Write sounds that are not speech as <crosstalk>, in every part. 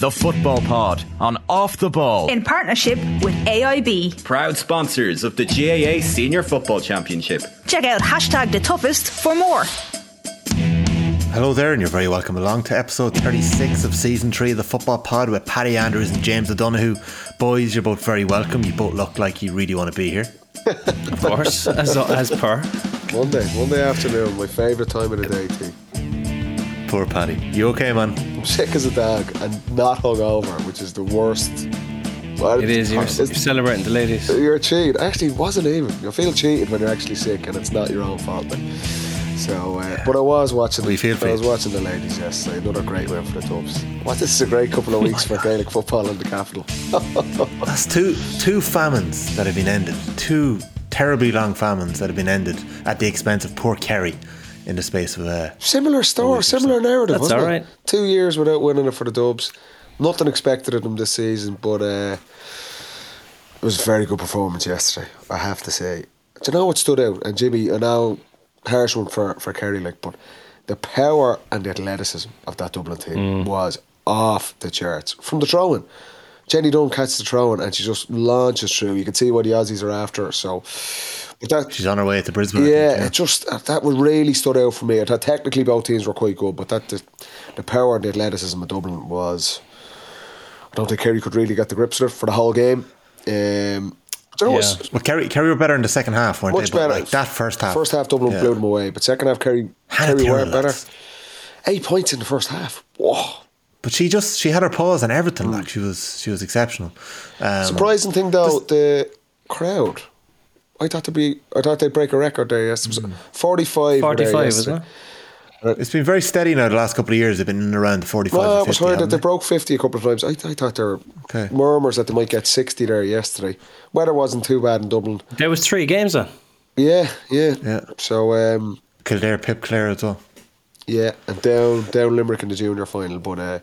The Football Pod on Off the Ball. in partnership with AIB. Proud sponsors of the GAA Senior Football Championship. Check out hashtag the toughest for more. Hello there, and you're very welcome along to episode 36 of season 3 of the Football Pod with Paddy Andrews and James O'Donoghue. Boys, you're both very welcome. You both look like you really want to be here. Of course, as, as per. Monday, Monday afternoon, my favourite time of the day, T. Poor Paddy. You okay, man? I'm sick as a dog and not hungover, which is the worst. Well, It is. You're, it's- you're celebrating the ladies. You're a cheat. Actually, it wasn't even. You feel cheated when you're actually sick and it's not your own fault. Like. So, uh, but I was watching. We feel for I was you. watching the ladies yesterday. Another great win for the Dubs. What? This is a great couple of weeks for Gaelic football in the capital. <laughs> That's two two famines that have been ended. Two terribly long famines that have been ended at the expense of poor Kerry in the space of uh, Similar story, similar narrative. That's wasn't all it? Two years without winning it for the Dubs. Nothing expected of them this season, but uh, it was a very good performance yesterday. I have to say. Do you know what stood out? And Jimmy, I know harsh one for for Kerry, like, but the power and the athleticism of that Dublin team Mm. was off the charts from the throw-in. Jenny Dunn catches the throw-in and she just launches through. You can see what the Aussies are after. her, So, but that she's on her way to Brisbane. Yeah, think, it just uh, that was really stood out for me. Thought technically both teams were quite good, but that the, the power and the athleticism of Dublin was. I don't think Kerry could really get the grips of it for the whole game. Um, do you know Yeah. Well, Kerry, Kerry were better in the second half, weren't Much they? But, better. Like that first half. First half, Dublin Yeah. blew them away, but second half, Kerry, Hannah Kerry were better. Eight points in the first half. Whoa! But she just she had her paws and everything. Mm. Like she was she was exceptional. Um, Surprising thing though, the crowd. I thought to be. I thought they'd break a record there. Yes, it was Mm. forty-five. were there 45, yesterday. isn't it? It's been very steady now. The last couple of years, they've been in around the forty-five. Well, and it was 50, heard that they they? broke 50 a couple of times. I, I thought there were Okay. murmurs that they might get 60 there yesterday. Weather wasn't too bad in Dublin. There was three games then. Yeah, yeah. Yeah. So, um, Kildare, Pip, Clare as well. yeah, and down down Limerick in the junior final. But uh,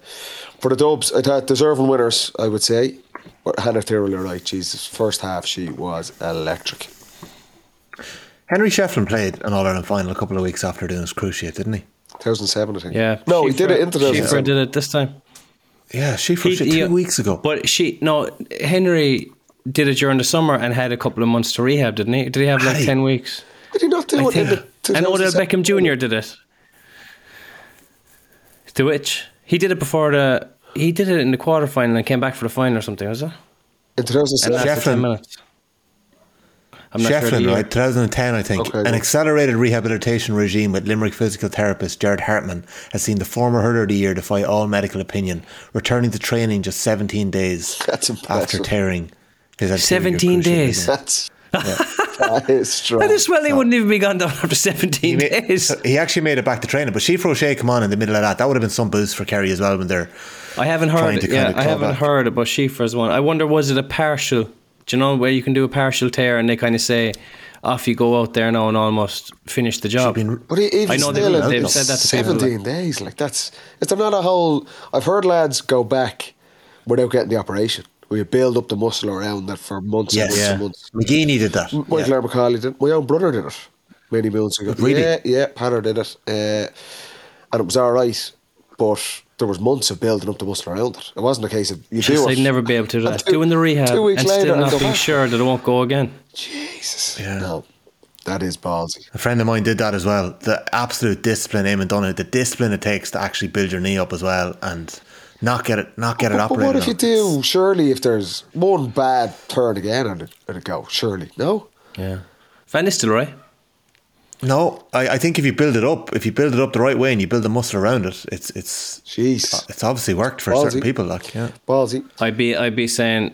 for the Dubs, I thought deserving winners, I would say. But Hannah Tyrrell, you're right. Jesus, first half, she was electric. Henry Shefflin played an All Ireland final a couple of weeks after doing his cruciate, didn't he? 2007, I think. Yeah. No, he did it in Schiffer 2007. did it this time. Yeah, she for He- two he- weeks ago. But she no Henry did it during the summer and had a couple of months to rehab, didn't he? Did he have like Had he? ten weeks? Did he not do I it in think. the And Odell Beckham Jr. did it. To which he did it before the he did it in the quarter final and came back for the final or something, was it? In And 2007. lasted Shefflin. Ten minutes. I'm not Shefflin, year. right, 2010, I think. Okay, An well. accelerated rehabilitation regime with Limerick physical therapist Jared Hartman has seen the former hurler of the year defy all medical opinion, returning to training just 17 days <laughs> That's after tearing his 17 days. ligament. That's, <laughs> that is strong. I just well he wouldn't even be gone down after He, seventeen days. <laughs> he actually made it back to training, but Sheaf Roche come on in the middle of that. That would have been some boost for Kerry as well when they're I haven't heard. It, yeah, I haven't back. heard about Schiffer's one. I wonder was it a partial? Do you know where you can do a partial tear and they kind of say, "Off you go out there now and almost finish the job." been- But e- even I know they've- still, in- they've said that to people, like- seventeen days. Like that's is there not a whole? I've heard lads go back without getting the operation. We build up the muscle around that for months Yes. and months Yeah. and months. McGeaney did that. Michael Yeah. R. McCauley did. My own brother did it many moons ago. Really? Yeah, yeah. Patter did it, uh, and it was all right. But there was months of building up the muscle around it. It wasn't a case of you Just do I'd never be able to do and that. two- Doing the rehab two weeks and later still not being back. sure that it won't go again. Jesus, Yeah. no, that is ballsy. A friend of mine did that as well. The absolute discipline, Eamon Donoghue, the discipline it takes to actually build your knee up as well and not get it, not get it But, but what if you do? Surely, if there's one bad turn again, and it, and it go. Surely, no. Yeah. Van Nistelrooy. No, I, I think if you build it up, if you build it up the right way and you build the muscle around it, it's it's Jeez, uh, it's obviously worked for Ballsy. certain people. Like, yeah, ballsy. I'd be I'd be saying,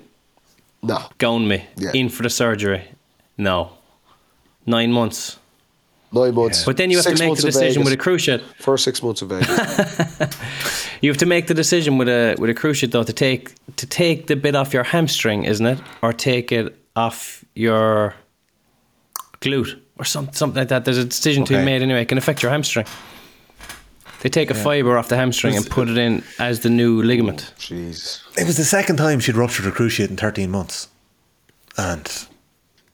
No, "Gone me Yeah. in for the surgery." No, nine months. nine months. But then you have Six to make the decision with a cruciate. First six months of Vegas. <laughs> You have to make the decision with a with a cruciate though to take to take the bit off your hamstring, isn't it, or take it off your glute or some, something like that. There's a decision to be made anyway. It can affect your hamstring. They take a fibre off the hamstring and put it in as the new ligament. Jeez. it was the second time she'd ruptured her cruciate in thirteen months, and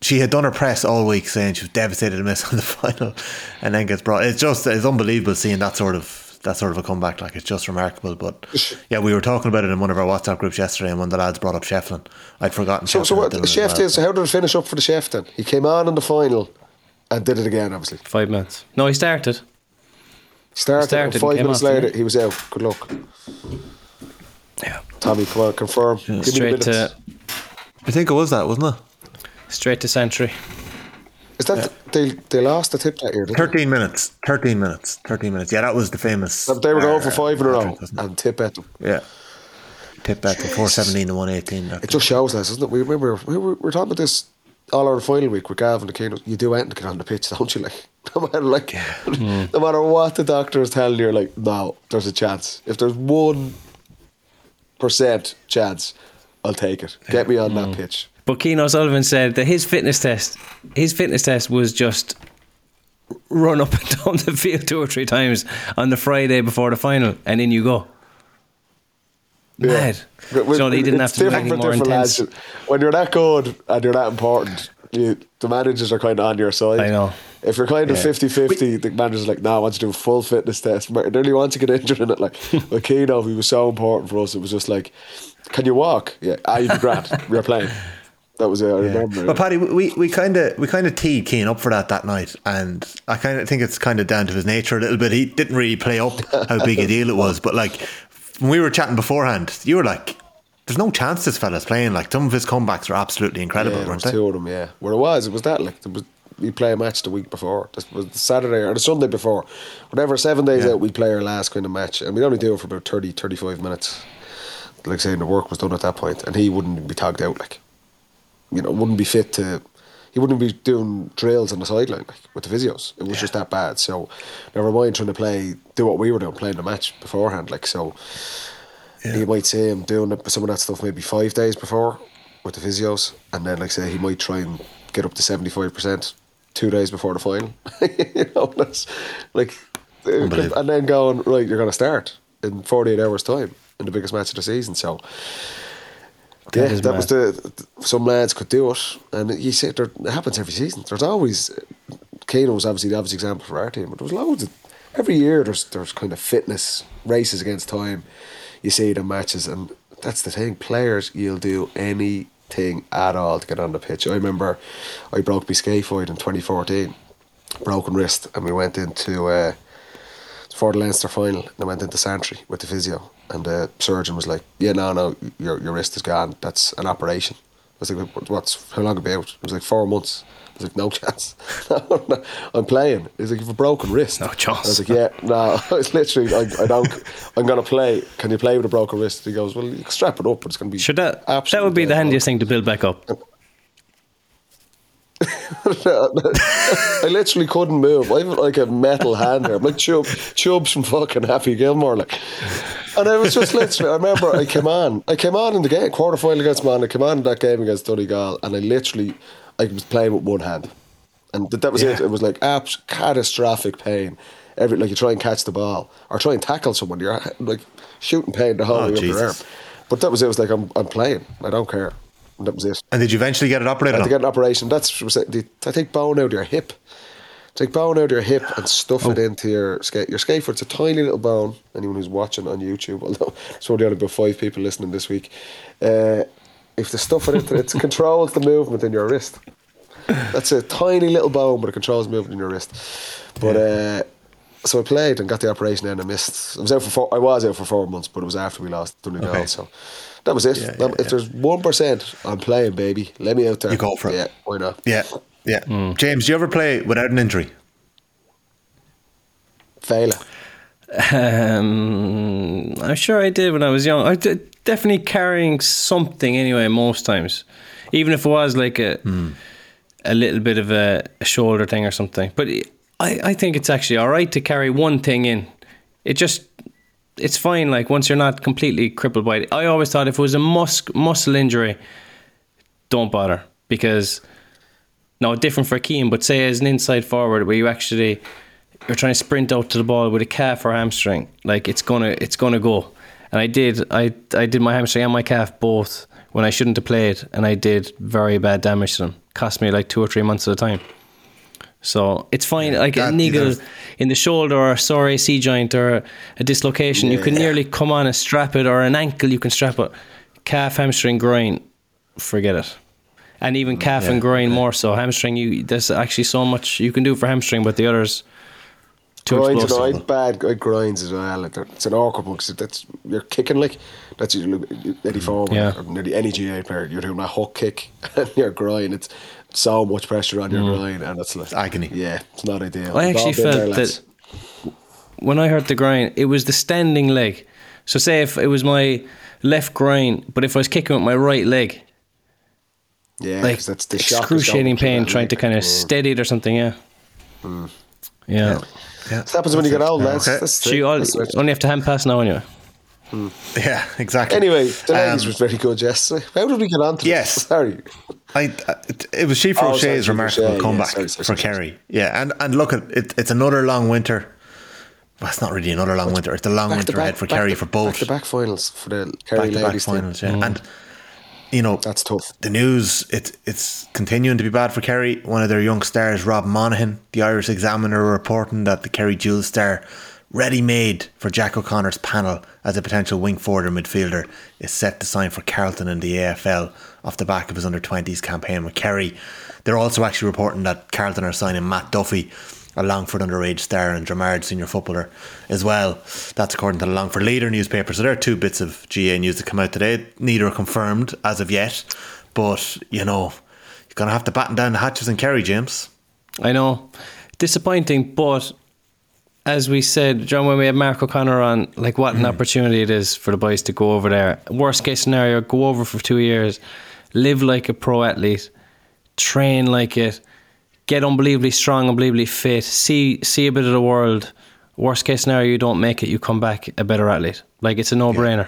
she had done her press all week saying she was devastated to miss <laughs> on the final, and then gets brought. It's just it's unbelievable seeing that sort of that sort of a comeback. Like it's just remarkable. But <laughs> yeah, we were talking about it in one of our WhatsApp groups yesterday, and one of the lads brought up Shefflin, I'd forgotten. So, so what had done it as chef well. So how did it finish up for the chef then? He came on in the final and did it again. Obviously, Five minutes. No, he started. started, Started and and five minutes off, later yeah. he was out. Good luck, Yeah. Tommy. Come on, confirm. Give Straight minutes. to I think it was that, wasn't it? straight to Santry. Is that they? They lost the Tipp that year. Didn't they? Thirteen minutes. Thirteen minutes. Thirteen minutes. Yeah, that was the famous. They were going for uh, five in a row hat-trick, wasn't it? and Tipp at them. Yeah. Tipp back to four seventeen to one eighteen. It just shows us, doesn't it? We remember we were, we were talking about this all the final week with Gavin the Kano. You do anything to get on the pitch, <laughs> don't you? Like no matter like <laughs> no matter what the doctor is telling you, you're like, no, there's a chance. If there's one percent chance, I'll take it. Get me on that mm. pitch. But Cian O'Sullivan said that his fitness test, his fitness test was just run up and <laughs> down the field two or three times on the Friday before the final, and in you go. Mad. But with- So he didn't have to do different anything more intense. lads. When you're that good and you're that important, you, the managers are kind of on your side. I know. If you're kind of Yeah. 50 50, the manager's like, nah, I want to do a full fitness test. Mar- Nearly wants to get injured in it. Like, <laughs> with Keno, he was so important for us. It was just like, can you walk? Yeah, ah, you'd be grand. We're playing. That was it. I remember. But Paddy, we we kind of we kind of teed Cian up for that that night, and I kind of think it's kind of down to his nature a little bit. He didn't really play up <laughs> how big a deal it was, but like when we were chatting beforehand, you were like, "There's no chance this fella's playing." Like some of his comebacks are absolutely incredible, yeah, weren't they? two of them, yeah. Where it was, it was that, like, was, we play a match the week before. This was the Saturday or the Sunday before. Whatever, seven days Yeah. out, we play our last kind of match. And we'd only do it for about 30, 35 minutes. Like saying the work was done at that point, and he wouldn't be tagged out, like, you know, wouldn't be fit to. He wouldn't be doing drills on the sideline like, with the physios. It was just that bad. So, never mind trying to play, do what we were doing, playing the match beforehand. Like so, you might see him doing some of that stuff maybe five days before with the physios, and then like say he might try and get up to seventy five percent two days before the final. <laughs> you know, that's like, uh, and then going right, you're going to start in forty eight hours time in the biggest match of the season. So. Yeah, that was the some lads could do it, and you see there, it happens every season. There's always Kano was obviously the obvious example for our team, but there was loads of every year. There's there's kind of fitness races against time. You see the matches, and that's the thing. Players, you'll do anything at all to get on the pitch. I remember I broke my scaphoid in 2014, broken wrist, and we went into uh, for the Leinster final. And I went into Santry with the physio, and the surgeon was like, "Yeah, no, no, your your wrist is gone. That's an operation." I was like, "What's how long have out?" It was like four months. I was like, "No <laughs> chance. <laughs> no, no, I'm playing." He's like, "You've a broken wrist." No chance. I was like, "Yeah, no." <laughs> It's literally, I, I don't. I'm gonna play. Can you play with a broken wrist? He goes, "Well, you can strap it up, but it's gonna be should that, that would be the handiest thing to build back up. I literally couldn't move. I have like a metal hand there. I'm like Chub, Chubbs from fucking Happy Gilmore, like. And I was just literally. I remember I came on. I came on in the game quarter final against Man. I came on in that game against Donegal, and I literally, I was playing with one hand, and that, that was it. It was like abs- catastrophic pain. Every like you try and catch the ball or try and tackle someone, you're like shooting pain the whole Oh, way up your arm. But that was it. It was like I'm, I'm playing. I don't care. And that was it. And did you eventually get it operated And on? to get an operation, that's what I'm saying. I take bone out of your hip. Take bone out of your hip and stuff Oh. it into your skate. Your foot's a tiny little bone. Anyone who's watching on YouTube, although it's probably only about five people listening this week. Uh, if they stuff it into it, controls the movement in your wrist. That's a tiny little bone, but it controls movement in your wrist. But uh, so I played and got the operation and I missed. I was out for four, I was out for four months, but it was after we lost Donegal. Okay. So that was it. Yeah, That- yeah, if yeah. there's one percent, I'm playing, baby. Let me out there. You go for it. Yeah, why not? yeah, yeah. Hmm. James, do you ever play without an injury? Fail. Um, I'm sure I did when I was young. I did, definitely carrying something anyway. Most times, even if it was like a a little bit of a, a shoulder thing or something. But I, I think it's actually all right to carry one thing in. It just it's fine. Like once you're not completely crippled by it. I always thought if it was a mus- muscle injury, don't bother because no different for Keane. But say as an inside forward where you actually you're trying to sprint out to the ball with a calf or hamstring, like it's gonna it's gonna go. And I did I I did my hamstring and my calf both when I shouldn't have played, and I did very bad damage to them. Cost me like two or three months at a time. So it's fine. Like That a niggle in the shoulder or a sore AC joint or a dislocation, you can nearly come on and strap it, or an ankle, you can strap it. Calf, hamstring, groin, forget it. And even calf and groin more so. Hamstring, you there's actually so much you can do for hamstring, but the others too Grinds and explosive. I bad uh, grinds as well. Like, it's an awkward one because that's you're kicking like that's your Eddie Foreman Yeah. or nearly any GAA player. You're doing a hook kick <laughs> and you're grind. It's so much pressure on your mm. grind and it's like agony. Yeah, it's not ideal. I We've actually been there, felt that when I heard the grind, it was the standing leg. So say if it was my left grind, but if I was kicking with my right leg, yeah, like that's the excruciating pain, that trying to kind of mm. Yeah. steady it or something. Yeah, mm. yeah. Yeah, It happens when you get old, lads. Okay. That's the- So you all, that's only have to hand pass now, anyway. yeah, exactly. Anyway, the ladies Um, was very good yesterday. How did we get on to Yes. this? <laughs> Sorry. I, it, was Sheaffer Oh, O'Shea's remarkable O'Shea, yeah, comeback sorry, sorry, for sorry, Kerry. Yeah, and, and look, it, it's another long winter. Well, it's not really another long winter. It's a long winter ahead for Kerry for both Back to back finals for the Kerry back back ladies. finals. Yeah, and mm. you know That's tough. The news it it's continuing to be bad for Kerry. One of their young stars, Rob Monaghan, the Irish Examiner, reporting that the Kerry Jewel star, ready made for Jack O'Connor's panel as a potential wing forward or midfielder, is set to sign for Carlton in the AFL off the back of his under twenties campaign with Kerry. They're also actually reporting that Carlton are signing Matt Duffy, a Longford underage star and Dromard senior footballer as well. That's according to the Longford Leader newspaper. So there are two bits of GAA news that come out today. Neither are confirmed as of yet, but you know, you're gonna have to batten down the hatches in Kerry, James. I know, disappointing, but as we said, John, when we had Mark O'Connor on, like what Mm. an opportunity it is for the boys to go over there. Worst case scenario, go over for two years, live like a pro athlete, train like it, get unbelievably strong, unbelievably fit, see see a bit of the world. Worst case scenario, you don't make it, you come back a better athlete. Like it's a no brainer.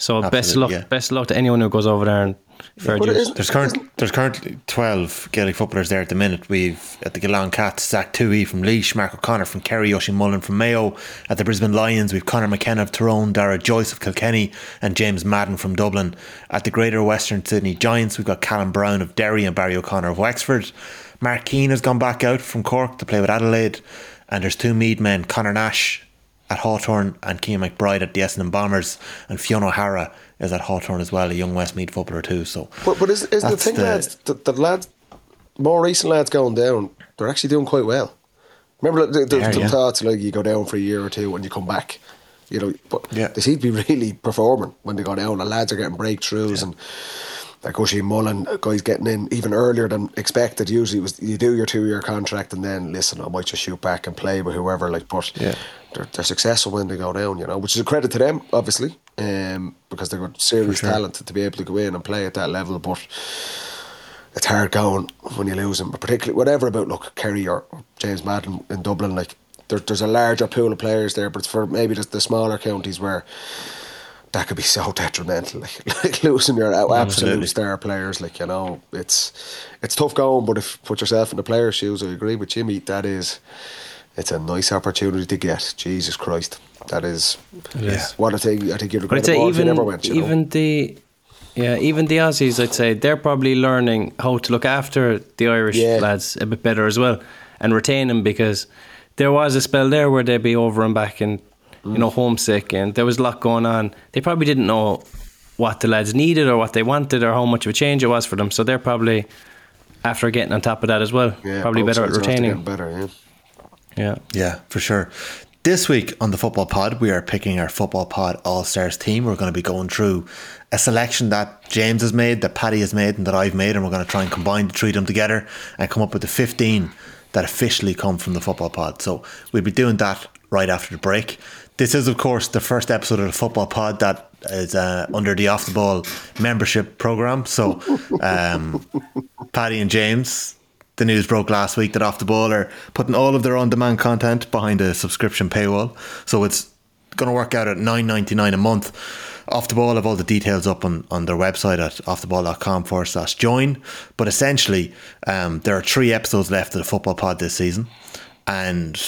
So best of luck, yeah. best luck to anyone who goes over there and fair But it dues. isn't- There's current there's currently twelve Gaelic footballers there at the minute. We've at the Geelong Cats, Zach Tuohy from Laois, Mark O'Connor from Kerry, Oisin Mullen from Mayo. At the Brisbane Lions, we've Conor McKenna of Tyrone, Darragh Joyce of Kilkenny, and James Madden from Dublin. At the Greater Western Sydney Giants, we've got Callum Brown of Derry and Barry O'Connor of Wexford. Mark Keane has gone back out from Cork to play with Adelaide, and there's two Meath men, Conor Nash at Hawthorn and Cian McBride at the Essendon Bombers, and Fiona O'Hara is at Hawthorn as well, a young Westmeath footballer too. So, But, but is, is the thing, the- lads, the, the lads, more recent lads going down, they're actually doing quite well. Remember, like, there- there's Yeah, some yeah. thoughts like you go down for a year or two and you come back. You know, but Yeah. they seem to be <laughs> really performing when they go down. The lads are getting breakthroughs and like Oshie Mullen, guy's getting in even earlier than expected. Usually, was you do your two year contract and then listen, I might just shoot back and play with whoever. Like, but Yeah. they're, they're successful when they go down, you know, which is a credit to them, obviously, um, because they've got serious sure. talent to be able to go in and play at that level. But it's hard going when you lose them, but particularly whatever about look Kerry or, James Madden in Dublin. Like there, there's a larger pool of players there, but it's for maybe just the smaller counties where that could be so detrimental. <laughs> Like, like losing your absolute Absolutely. star players, like you know, it's it's tough going. But if you put yourself in the player's shoes, I agree with Jimmy. That is, it's a nice opportunity to get. Jesus Christ, that is. is. What a thing! I think you'd But regret I'd it say more if you even never went. You know? even the yeah even the Aussies, I'd say they're probably learning how to look after the Irish Yeah. lads a bit better as well and retain them because there was a spell there where they'd be over and back and you know homesick and there was a lot going on. They probably didn't know what the lads needed or what they wanted or how much of a change it was for them. So they're probably after getting on top of that as well, yeah, probably better at sides are after retaining. Better, yeah. Yeah. Yeah, for sure. This week on the Football Pod, we are picking our Football Pod All Stars team. We're going to be going through a selection that James has made, that Paddy has made, and that I've made, and we're going to try and combine the three of them together and come up with the 15 that officially come from the Football Pod. So we'll be doing that right after the break. This is, of course, the first episode of the Football Pod that is uh, under the Off the Ball membership program. So, um, <laughs> Paddy and James, the news broke last week that Off the Ball are putting all of their on-demand content behind a subscription paywall. So it's going to work out at nine ninety nine a month. Off the Ball have all the details up on, on their website at offtheball.com forward slash join. But essentially, um, there are three episodes left of the Football Pod this season. And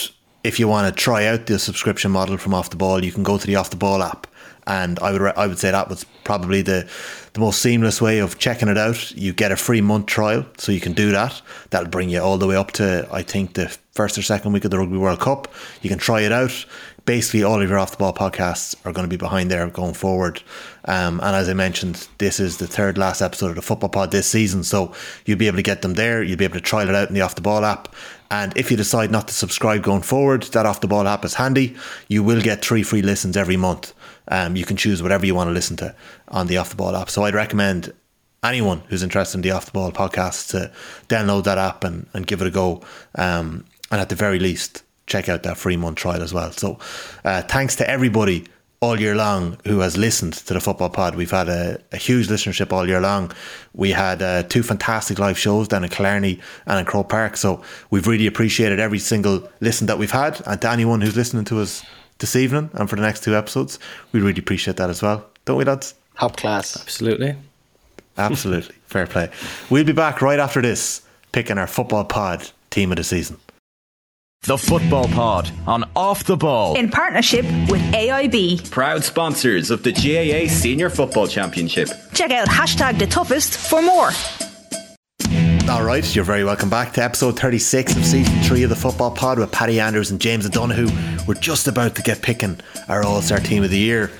if you want to try out the subscription model from Off the Ball, you can go to the Off the Ball app and I would I would say that was probably the the most seamless way of checking it out. You get a free month trial, so you can do that. That'll bring you all the way up to I think the first or second week of the Rugby World Cup. You can try it out. Basically, all of your off the ball podcasts are going to be behind there going forward. Um, and as I mentioned, this is the third last episode of the Football Pod this season, so you'll be able to get them there. You'll be able to trial it out in the off the ball app. And if you decide not to subscribe going forward, that off the ball app is handy. You will get three free listens every month. Um, you can choose whatever you want to listen to on the off the ball app. So I'd recommend anyone who's interested in the off the ball podcast to download that app and, and give it a go. Um, and at the very least, check out that free month trial as well. So uh, thanks to everybody all year long who has listened to the football pod. We've had a, a huge listenership all year long. We had uh, two fantastic live shows down in Killarney and in Croke Park. So we've really appreciated every single listen that we've had. And to anyone who's listening to us this evening and for the next two episodes, we really appreciate that as well. Don't we, lads? Top class. Absolutely. Absolutely. <laughs> Fair play. We'll be back right after this, picking our football pod team of the season. The Football Pod on Off the Ball. In partnership with AIB. Proud sponsors of the GAA Senior Football Championship. Check out hashtag the toughest for more. All right, you're very welcome back to episode 36 of season three of the Football Pod with Paddy Andrews and James O'Donoghue. We're just about to get picking our All Star Team of the Year.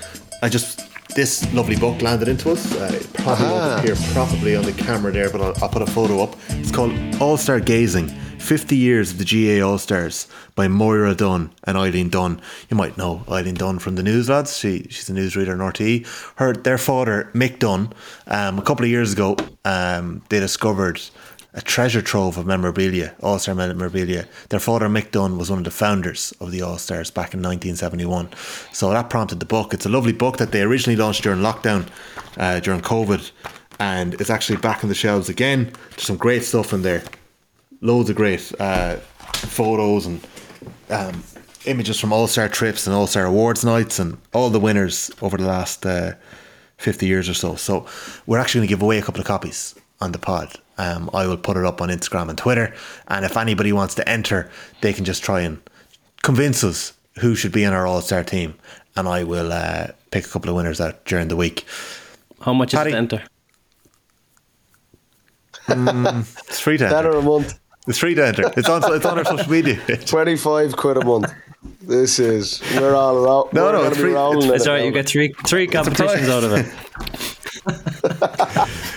I just this lovely book landed into us. Uh, it probably won't appear properly on the camera there, but I'll, I'll put a photo up. It's called All Star Gazing 50 Years of the GAA All Stars by Moira Dunne and Eileen Dunne. You might know Eileen Dunne from the news, lads. She, she's a newsreader in RTE. Her, their father, Mick Dunne, um, a couple of years ago, um, they discovered a treasure trove of memorabilia, All Star memorabilia. Their father, Mick Dunne, was one of the founders of the All Stars back in 1971. So that prompted the book. It's a lovely book that they originally launched during lockdown, uh, during COVID, and it's actually back on the shelves again. There's some great stuff in there. Loads of great uh, photos and um, images from All Star trips and All Star awards nights and all the winners over the last uh, 50 years or so. So we're actually going to give away a couple of copies on the pod. Um, I will put it up on Instagram and Twitter. And if anybody wants to enter, they can just try and convince us who should be in our All Star team. And I will uh, pick a couple of winners out during the week. How much Paddy. is it to enter? It's free to Tenner enter. a month. It's free to enter. It's on, it's on our social media. 25 quid a month. This is, we're all around. No, we're no, it's be free- rolling it's- It's all right. You get three three competitions out of it. <laughs>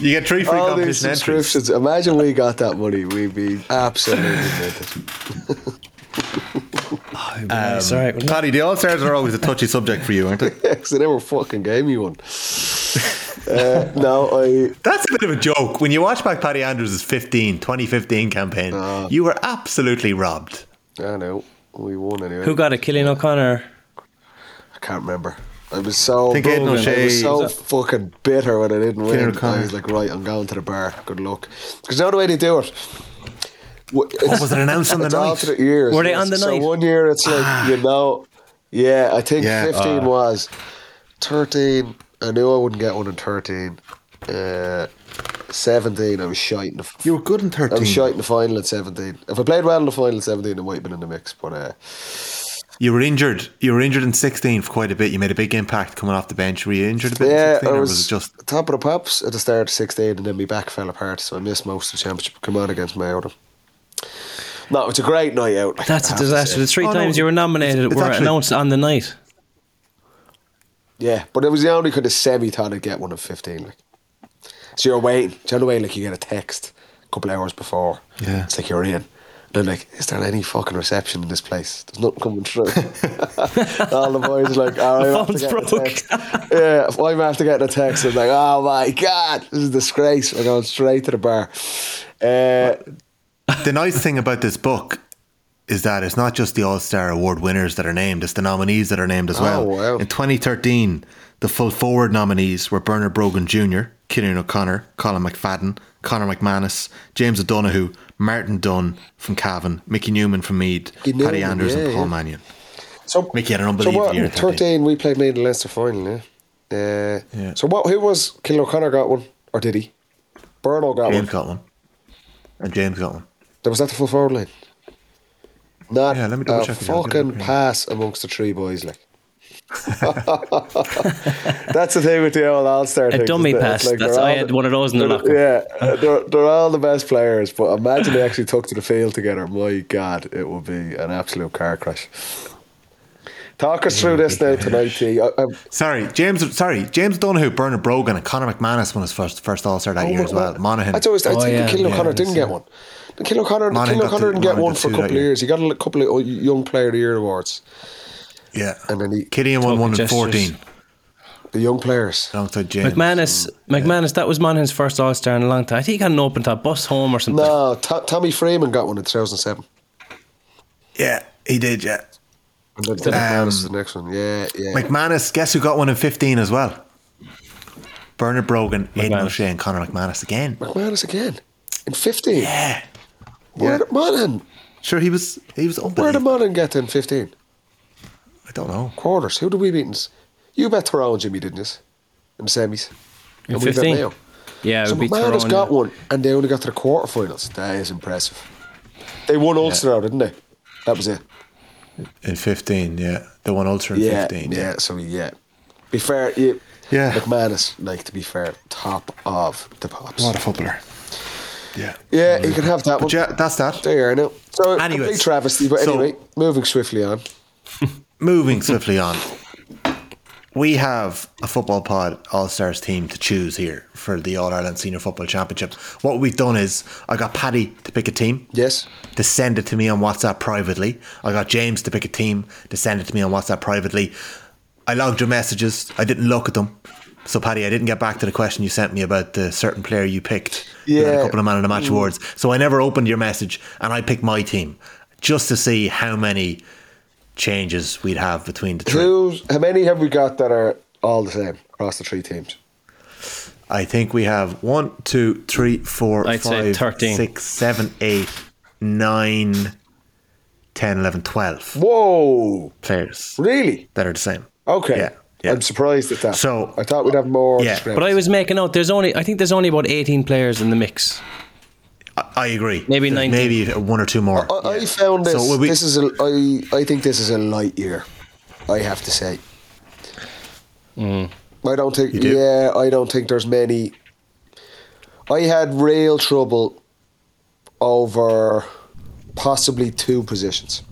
You get three free all these competition entries. subscriptions. Imagine we got that money, we'd be absolutely minted. Oh, it's all right. wouldn't? Paddy, the All Stars are always a touchy subject for you, aren't they? <laughs> Because they never fucking gave me one. <laughs> Uh, no, I. That's a bit of a joke. When you watch back Paddy Andrews' 15, 2015 campaign, Uh. you were absolutely robbed. I know. We won anyway. Who got it? Cillian O'Connor. I can't remember. I was so think Aidan I was so Was fucking bitter when I didn't Kieran win. O'Connor. I was like, right, I'm going to the bar. Good luck. Because you know the way they do it. What was it announced on the it's night? alternate years. Were they on the so night? one year it's like you know, yeah. I think Yeah. 15 was 13. I knew I wouldn't get one in 13. Uh, 17, I was shite in the. You were good in 13. I was shite in the final at 17. If I played well in the final at 17, I might have been in the mix. But uh, You were injured. You were injured in 16 for quite a bit. You made a big impact coming off the bench. Were you injured a bit in Yeah, 16 I or was, was it just. top of the pops at the start of 16 and then my back fell apart so I missed most of the championship. Come on against Mayo. No, it's a great night out. like, That's a disaster. The three Oh, no, times you were nominated it's were actually- announced on the night. Yeah, but it was the only kind of semi thought I'd get one of 15. Like. So you're waiting. Do you know like you get a text a couple hours before? Yeah. It's like you're in. And then like, is there any fucking reception in this place? There's nothing coming through. <laughs> All the boys are like, all right, I'm after phone's getting a broke. text. yeah, I'm after getting a text. I'm like, oh my god, this is a disgrace. We're going straight to the bar. Uh, the nice thing about this book is that it's not just the All Star Award winners that are named, it's the nominees that are named as Oh, well. wow. In 2013, the full forward nominees were Bernard Brogan Jr., Kieran O'Connor, Colm McFadden, Conor McManus, James O'Donoghue, Martin Dunn from Cavan, Mickey Newman from Meath, Mickey Paddy Newman, Andrews, and Paul yeah. Mannion. so Mickey had an so unbelievable what, year. in at 13. 13, we played Meath in the Leinster final, yeah. Uh, Yeah. So what? Who was Cillian O'Connor got one, or did he? Burno got James one. got one. And James got one. There was that the full forward line. Not Yeah, let me double a check again. I'll get it fucking pass amongst the three boys, like <laughs> That's the thing with the old All Star. A dummy pass. That's- I had one of those in the locker. Yeah, they're, they're all the best players, but imagine they actually took to the field together. My God, it would be an absolute car crash. Talk us through this now tonight, T. I, I'm, Sorry, James. Sorry, James Donoghue, Bernard Brogan, and Conor McManus won his first first All Star that oh, year as oh, well. Oh. Monaghan. That's always. I Oh, think yeah. Cillian Yeah, O'Connor didn't yeah. get one. Cillian O'Connor, Monaghan Cillian O'Connor didn't get Monaghan one for a couple that of years. He got a couple of Young Player of the Year awards. yeah, And then he, Cillian won one in gestures. fourteen the young players. alongside James. McManus, mm. McManus, that was Monaghan's first All Star in a long time. I think he got an open top bus home or something. No, To- Tommy Freeman got one in 2007. Yeah, he did. Yeah, And then McManus the um, next one. Yeah, yeah. McManus. Guess who got one in fifteen as well? Bernard Brogan, Aidan O'Shea, and Conor McManus again. McManus again. In 15. Yeah, Where Yeah. did Monaghan? sure. He was. He was Where did unbelievable. Monaghan get in 15? I don't know. Quarters. Who did we beat? in s- You bet Tyrone, Jimmy, didn't you? In the semis. In And we bet 15? Mayo. Yeah, it So would be McManus got one, and they only got to the quarterfinals. That is impressive. They won Ulster out, didn't they? That was it. In fifteen, yeah, the one Ulster in Yeah, fifteen. yeah. So yeah, be fair. Yeah, Yeah. McManus, like to be fair, top of the pops. What a footballer. Yeah. Yeah, you can have that one. Yeah, that's that. There you are now. So Anyways, complete travesty, but so- anyway, moving swiftly on. <laughs> Moving swiftly on. We have a football pod All Stars team to choose here for the All Ireland Senior Football Championship. What we've done is I got Paddy to pick a team. Yes. To send it to me on WhatsApp privately. I got James to pick a team to send it to me on WhatsApp privately. I logged your messages. I didn't look at them. So, Paddy, I didn't get back to the question you sent me about the certain player you picked. You had Yeah. a couple of man of the match mm. awards. So I never opened your message and I picked my team just to see how many changes we'd have between the three. Who's how many have we got that are all the same across the three teams? I think we have one, two, three, four, I'd say five, 13. six, seven, eight, nine, 10, 11, 12 Whoa! players Really? that are the same. Okay. Yeah. Yeah. I'm surprised at that. So- I thought we'd have more. Yeah. But I was making out. There's only. I think there's only about 18 players in the mix. I, I agree. Maybe 19. Maybe one or two more. I, I Yeah. found this. So we- this is a. I I think this is a light year. I have to say. Hmm. I don't think. You do? Yeah, I don't think there's many. I had real trouble over possibly two positions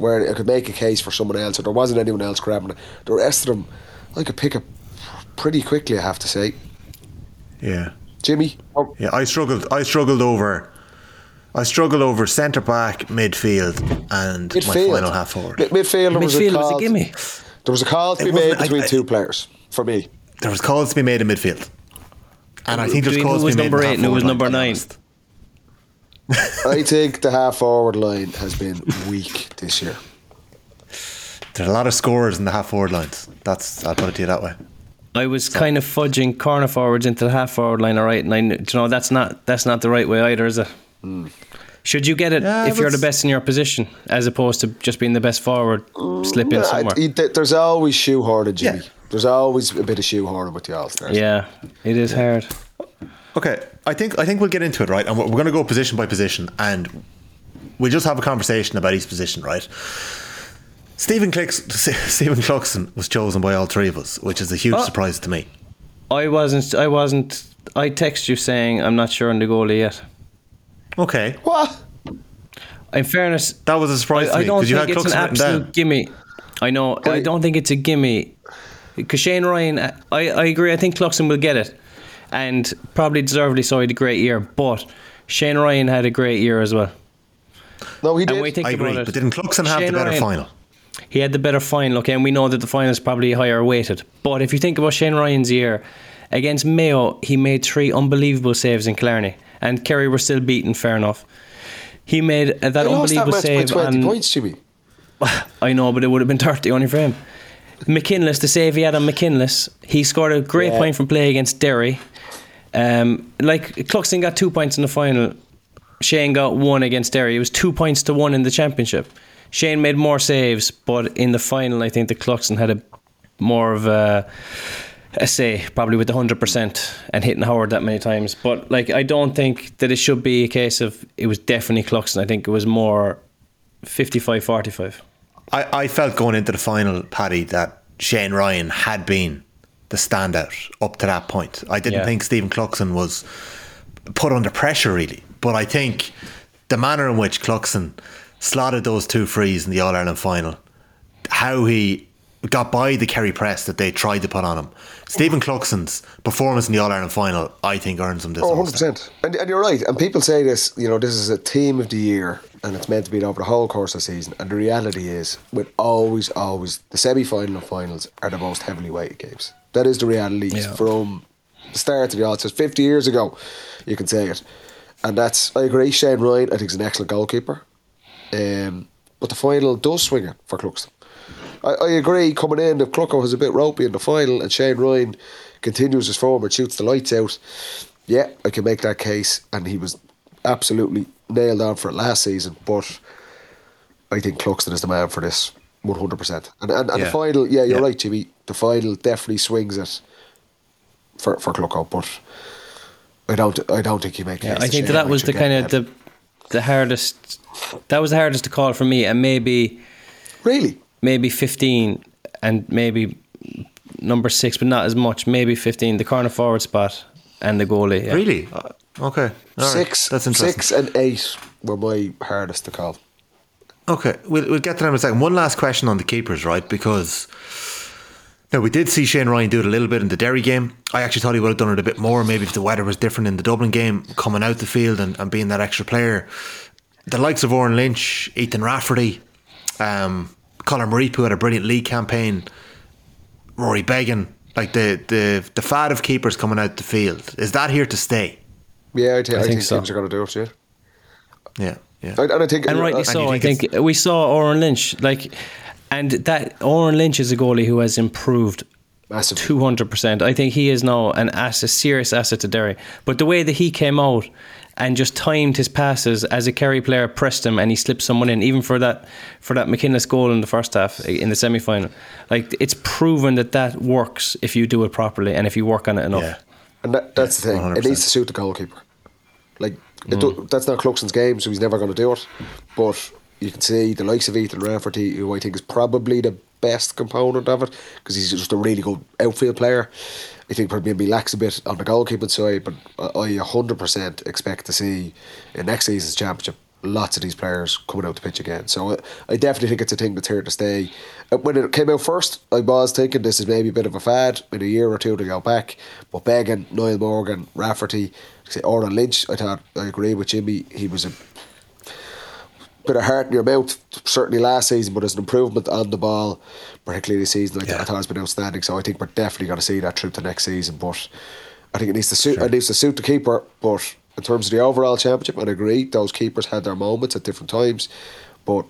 where I could make a case for someone else, or there wasn't anyone else grabbing it. The rest of them, I could pick up pretty quickly. I have to say, yeah. Jimmy. oh, Yeah, I struggled. I struggled over. I struggled over centre back, midfield, and my Midfield. final half forward. Mid- midfield. There was a Midfield call. was a gimme. There was a call to It be made wasn't- I- between I- two players for me. There was calls to be made in midfield, and I think there's Between calls to be was made in number the eight and who was number line, to be nine? honest. I think the half forward line has been weak this year. There's a lot of scorers in the half forward lines. That's I'll put it to you that way. I was kind of fudging corner forwards into the half forward line, all right. And I, you know, that's not that's not the right way either, is it? Hmm. Should you get it Yeah, if you're the best in your position, as opposed to just being the best forward, slip in mm, somewhere? it- it- there's always shoehorning, Jimmy. Yeah. There's always a bit of shoehorning with the All Stars. yeah, it is hard. Okay, I think I think we'll get into it, right? And we're, we're going to go position by position, and we'll just have a conversation about each position, right? Stephen Cluxton, <laughs> Stephen Cluxton was chosen by all three of us, which is a huge Oh. surprise to me. I wasn't. I wasn't. I text you saying I'm not sure on the goalie yet. Okay, What? In fairness, that was a surprise I, to I me don't because you think had it's an Cluxton written absolute down. gimme. I know. I Right. don't think it's a gimme. Because Shane Ryan, I, I agree. I think Cluxton will get it, and probably deservedly so. He had a great year, but Shane Ryan had a great year as well. No, he did. And we think I agree, it, but didn't Cluxton have Shane the better Ryan- final? He had the better final, okay, and we know that the final is probably higher weighted. But if you think about Shane Ryan's year against Mayo, he made three unbelievable saves in Killarney, and Kerry were still beaten. Fair enough. He made uh, that They lost that unbelievable match by save 20 on. points, Jimmy. <laughs> I know, but it would have been 30 only for him. McKinless, the save he had on McKinless, he scored a great Yeah. point from play against Derry. Um, like Cluxton got two points in the final, Shane got one against Derry. It was two points to one in the championship. Shane made more saves, but in the final, I think the Cluxton had a more of a, a say, probably with the hundred percent and hitting Howard that many times. But like, I don't think that it should be a case of it was definitely Cluxton. I think it was more 55-45. I, I felt going into the final, Paddy, that Shane Ryan had been the standout up to that point. I didn't Yeah. think Stephen Cluxton was put under pressure really, but I think the manner in which Cluxton slotted those two frees in the All Ireland final, how he got by the Kerry press that they tried to put on him. Stephen Cluxton's performance in the All Ireland final, I think, earns him this. Oh, 100%. And, and you're right. And people say this, you know, this is a team of the year and it's meant to be over the whole course of the season. And the reality is, with always, always, the semi final and finals are the most heavily weighted games. That is the reality Yeah. from the start of the Stars. 50 years ago, you can say it. And that's, I agree, Shane Ryan, I think, is an excellent goalkeeper. Um, but the final does swing it for Cluxton. I, I agree, coming in, if Clucko was a bit ropey in the final and Shane Ryan continues his form and shoots the lights out, yeah, I can make that case. And he was absolutely nailed on for it last season. But I think Cluxton is the man for this, 100%. And, and, and Yeah. the final, yeah, you're Yeah. right, Jimmy. The final definitely swings it for, for Clucko. But I don't, I don't think he makes Yeah, I think that, that was the kind of the the hardest. That was the hardest to call for me, and maybe Really? maybe fifteen, and maybe number six, but not as much. Maybe fifteen, the corner forward spot and the goalie. Yeah. Really? Uh, okay. All right. Six, That's interesting. six and eight were my hardest to call. Okay, we'll, we'll get to them in a second. One last question on the keepers, right? Because now we did see Shane Ryan do it a little bit in the Derry game. I actually thought he would have done it a bit more, maybe if the weather was different in the Dublin game, coming out the field and, and being that extra player. The likes of Odhrán Lynch, Ethan Rafferty, um, Conor Mareep, who had a brilliant league campaign, Rory Beggan, like the, the, the fad of keepers coming out the field. Is that here to stay? Yeah, I, thi- I, think think, so. teams are going to do it, yeah. Yeah, yeah. And, and I think, and rightly uh, so. you I think think we saw Odhrán Lynch like, and that Odhrán Lynch is a goalie who has improved Massively. two hundred percent. I think he is now an asset, a serious asset to Derry. But the way that he came out and just timed his passes as a Kerry player pressed him and he slipped someone in, even for that for that McInnes goal in the first half in the semi final. Like it's proven that that works if you do it properly and if you work on it enough. Yeah. And that, that's the thing. 100%. It needs to suit the goalkeeper. Like it Mm. that's not Cluxton's game, so he's never going to do it. But you can see the likes of Ethan Rafferty, who I think is probably the best component of it, because he's just a really good outfield player. I think probably maybe lacks a bit on the goalkeeping side, but I hundred percent expect to see in next season's championship lots of these players coming out to pitch again. So I, I definitely think it's a thing that's here to stay. Uh, When it came out first, I was thinking this is maybe a bit of a fad in a year or two to go back. But Beggan, Niall Morgan, Rafferty, say Odhrán Lynch, I thought I agree with Jimmy. He was a bit of heart in your mouth, certainly last season, but as an improvement on the ball, particularly this season, I, th- I thought it's been outstanding. So I think we're definitely going to see that through to next season. But I think it needs to suit. It needs to suit the keeper. But in terms of the overall championship, I agree. Those keepers had their moments at different times, but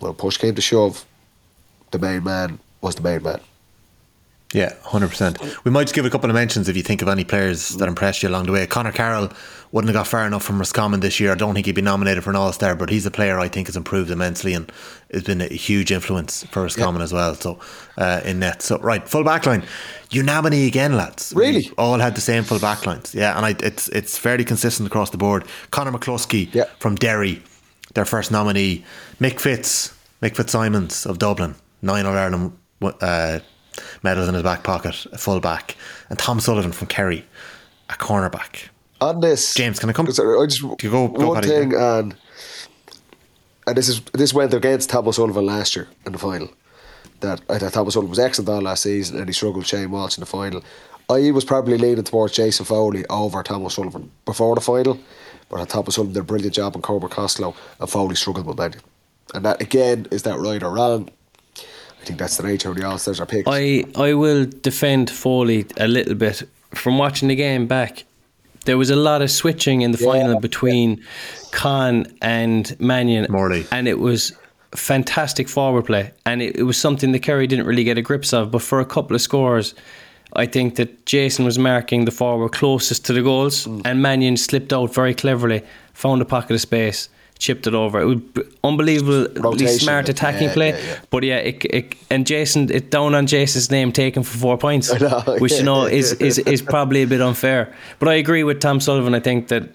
when push came to shove, the main man was the main man. Yeah, hundred percent. We might just give a couple of mentions if you think of any players that impressed you along the way. Connor Carroll wouldn't have got far enough from Roscommon this year. I don't think he'd be nominated for an All Star, but he's a player I think has improved immensely and has been a huge influence for Roscommon as well. So uh, in net, so right, full back line, unanimity again, lads. We Really? all had the same full back lines. Yeah, and I, it's it's fairly consistent across the board. Conor McCluskey Yeah. from Derry, their first nominee. Mick Fitz, Mick Fitzsimons of Dublin, nine All Ireland uh, medals in his back pocket, a full back, and Tom Sullivan from Kerry, a cornerback. On this, James, can I come- Sorry, I just go- go, one thing, and and this is this went against Thomas Sullivan last year in the final. That I thought Thomas Sullivan was excellent all last season, and he struggled with Shane Walsh in the final. I was probably leaning towards Jason Foley over Thomas Sullivan before the final, but I thought Thomas Sullivan did a brilliant job on Cormac Costello, and Foley struggled with Mannion. And that again is that right or wrong? I think that's the nature of the All Stars are picked. I I will defend Foley a little bit from watching the game back. There was a lot of switching in the Yeah. final between Con and Mannion, Morley. and it was fantastic forward play, and it, it was something that Kerry didn't really get a grips of. But for a couple of scores, I think that Jason was marking the forward closest to the goals, mm. and Mannion slipped out very cleverly, found a pocket of space, chipped it over. It was unbelievably Rotation. smart attacking Yeah, play. yeah, yeah. But yeah, it, it, and Jason, it down on Jason's name taken for four points, know, which you know <laughs> is, is is probably a bit unfair. But I agree with Tom Sullivan. I think that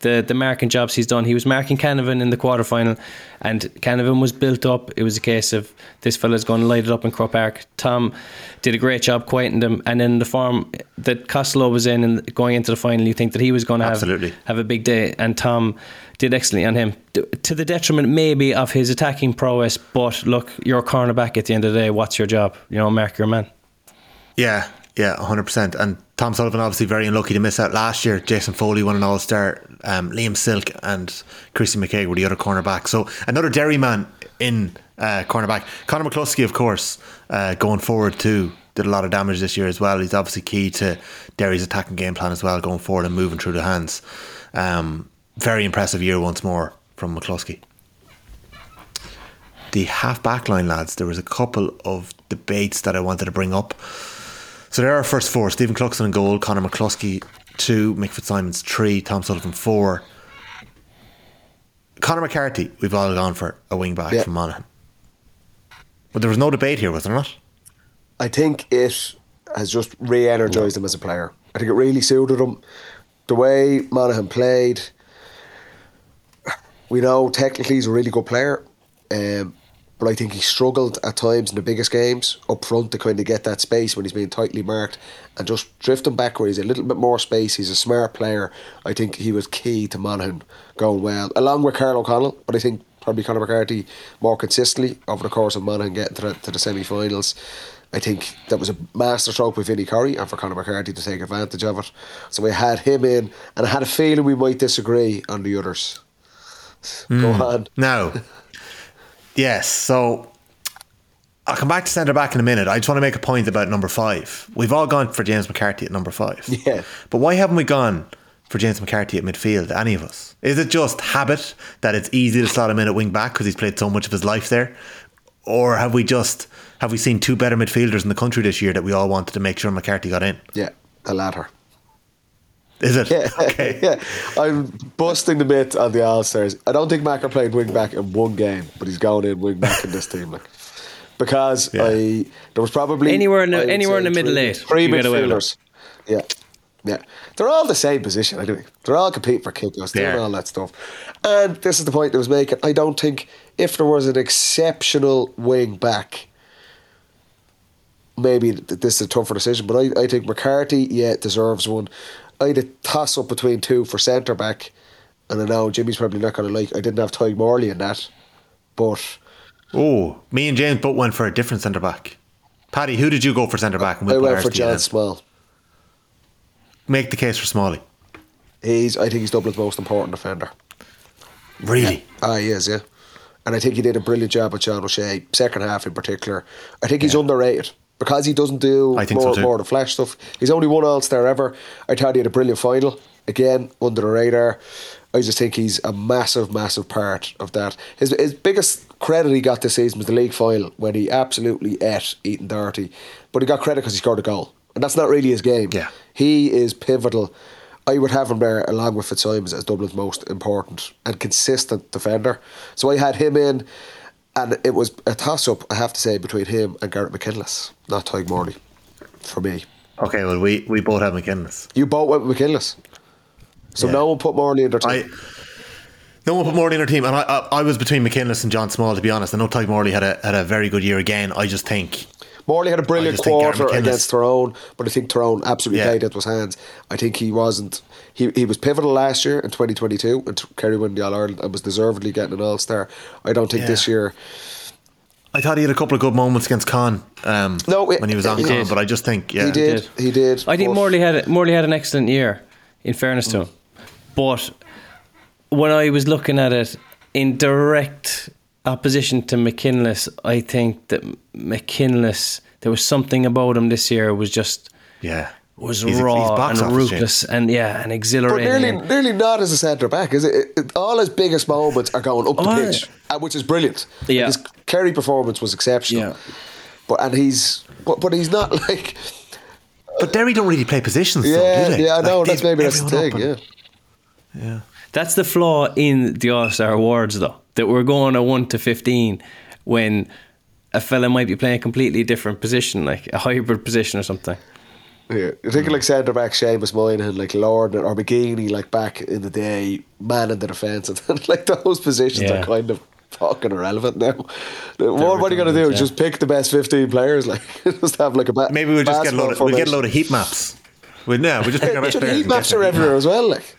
the the marking jobs he's done. He was marking Canavan in the quarter final, and Canavan was built up. It was a case of this fella's going to light it up in Croke Park. Tom did a great job quieting them, and in the form that Costello was in and going into the final, you think that he was going to have Absolutely. have a big day, and Tom did excellently on him to the detriment maybe of his attacking prowess. But look, you're a cornerback at the end of the day. What's your job? You know, mark your man. Yeah, yeah, 100%. And Tom Sullivan obviously very unlucky to miss out last year. Jason Foley won an All Star. Um, Liam Silke and Chrissy McKaigue were the other cornerback. So another Derry man in uh, cornerback. Conor McCluskey, of course, uh, going forward too. Did a lot of damage this year as well. He's obviously key to Derry's attacking game plan as well, going forward and moving through the hands. Um, very impressive year once more from McCluskey. The half back line, lads, there was a couple of debates that I wanted to bring up. So there are our first four Stephen Cluxton in goal, Conor McCluskey two, Mick Fitzsimons three, Tom Sullivan four. Conor McCarthy, we've all gone for a wing back Yeah. from Monaghan. But there was no debate here, was there not? I think it has just re-energized him as a player. I think it really suited him. The way Monaghan played, we know technically he's a really good player, um, but I think he struggled at times in the biggest games up front to kind of get that space when he's being tightly marked and just drifting back where he's a little bit more space. He's a smart player. I think he was key to Monaghan going well, along with Karl O'Connell, but I think probably Conor McCarthy more consistently over the course of Monaghan getting to the, to the semi finals. I think that was a master stroke by Vinny Corey and for Conor McCarthy to take advantage of it. So we had him in, and I had a feeling we might disagree on the others. Go hmm. on. Now, <laughs> yes, so I'll come back to centre back in a minute. I just want to make a point about number five. We've all gone for James McCarthy at number five. Yeah. But why haven't we gone for James McCarthy at midfield, any of us? Is it just habit that it's easy to slot him in at wing back because he's played so much of his life there? Or have we just have we seen two better midfielders in the country this year that we all wanted to make sure McCarthy got in? Yeah, the latter. Is it? Yeah, <laughs> Okay. yeah. I'm busting the myth on the All Stars. I don't think Macker played wing back in one game, but he's going in wing back in this team, like because Yeah. I there was probably Anywhere in the- anywhere in the middle three- eight, three you get away with it. midfielders. Yeah, yeah. They're all the same position. I think they're all competing for kickouts, doing They are. all that stuff. And this is the point I was making. I don't think if there was an exceptional wing back. Maybe this is a tougher decision, but I, I think McCarthy, yeah, deserves one. I had a toss up between two for centre back, and I know Jimmy's probably not going to like. I didn't have Tadhg Morley in that, but Oh, me and James both went for a different centre back. Paddy, who did you go for centre back? I went for John. Small. Make the case for Smalley. He's, I think he's Dublin's most important defender. Really? Ah, he is, yeah. And I think he did a brilliant job with John O'Shea, second half in particular. I think he's underrated because he doesn't do I think more, too. more of the flash stuff. He's only one All Star ever. I thought he had a brilliant final. Again, under the radar. I just think he's a massive, massive part of that. His, his biggest credit he got this season was the league final when he absolutely ate Ethan Doherty. But he got credit because he scored a goal. And that's not really his game. Yeah. He is pivotal. I would have him there along with Fitzsimons as Dublin's most important and consistent defender. So I had him in, and it was a toss up, I have to say, between him and Gareth McKinless, not Tadhg Morley, for me. Okay, well, we, we both have McKinless. You both went with McKinless. So Yeah. no one put Morley in their team. I no one put Morley in our team, and I, I I was between McKinless and John Small. To be honest, I know Tadhg Morley had a had a very good year again. I just think Morley had a brilliant just think Gareth quarter against Tyrone, but I think Tyrone absolutely Yeah. played into his hands. I think he wasn't. He, he was pivotal last year in 2022 and Kerry won the All Ireland and was deservedly getting an All Star. I don't think Yeah. this year. I thought he had a couple of good moments against Con. Um, No, it- when he was on he Con, did. but I just think yeah, he did. He did. I think Morley had Morley had an excellent year. In fairness to him, but when I was looking at it in direct opposition to McKinless, I think that McKinless there was something about him this year was just yeah, was He's a- he's raw and office, James. ruthless and yeah and But exhilarating. nearly, nearly not as a centre back, is it? It- it- All his biggest moments are going up the Oh, pitch, uh, which is brilliant. Yeah. his Kerry performance was exceptional. Yeah. But and he's but, but he's not <laughs> like But Derry don't really play positions. though, yeah do they? yeah I know they that's maybe that's the thing up yeah. yeah. That's the flaw in the All Star Awards, though, that we're going a 1 to 15 when a fella might be playing a completely different position, like a hybrid position or something. Yeah, you're thinking like centre back Seamus Moynihan, like Lord or McGeeney, like back in the day, man in the defence, and then, <laughs> like those positions Yeah. are kind of fucking irrelevant now. What, what are you going to do? yeah. Just pick the best fifteen players, like <laughs> just have like a ba- Maybe we'll just get a load. Of, basketball we'll get a load of heat maps. We now we just pick <laughs> our best players. heat maps are everywhere as well. Like,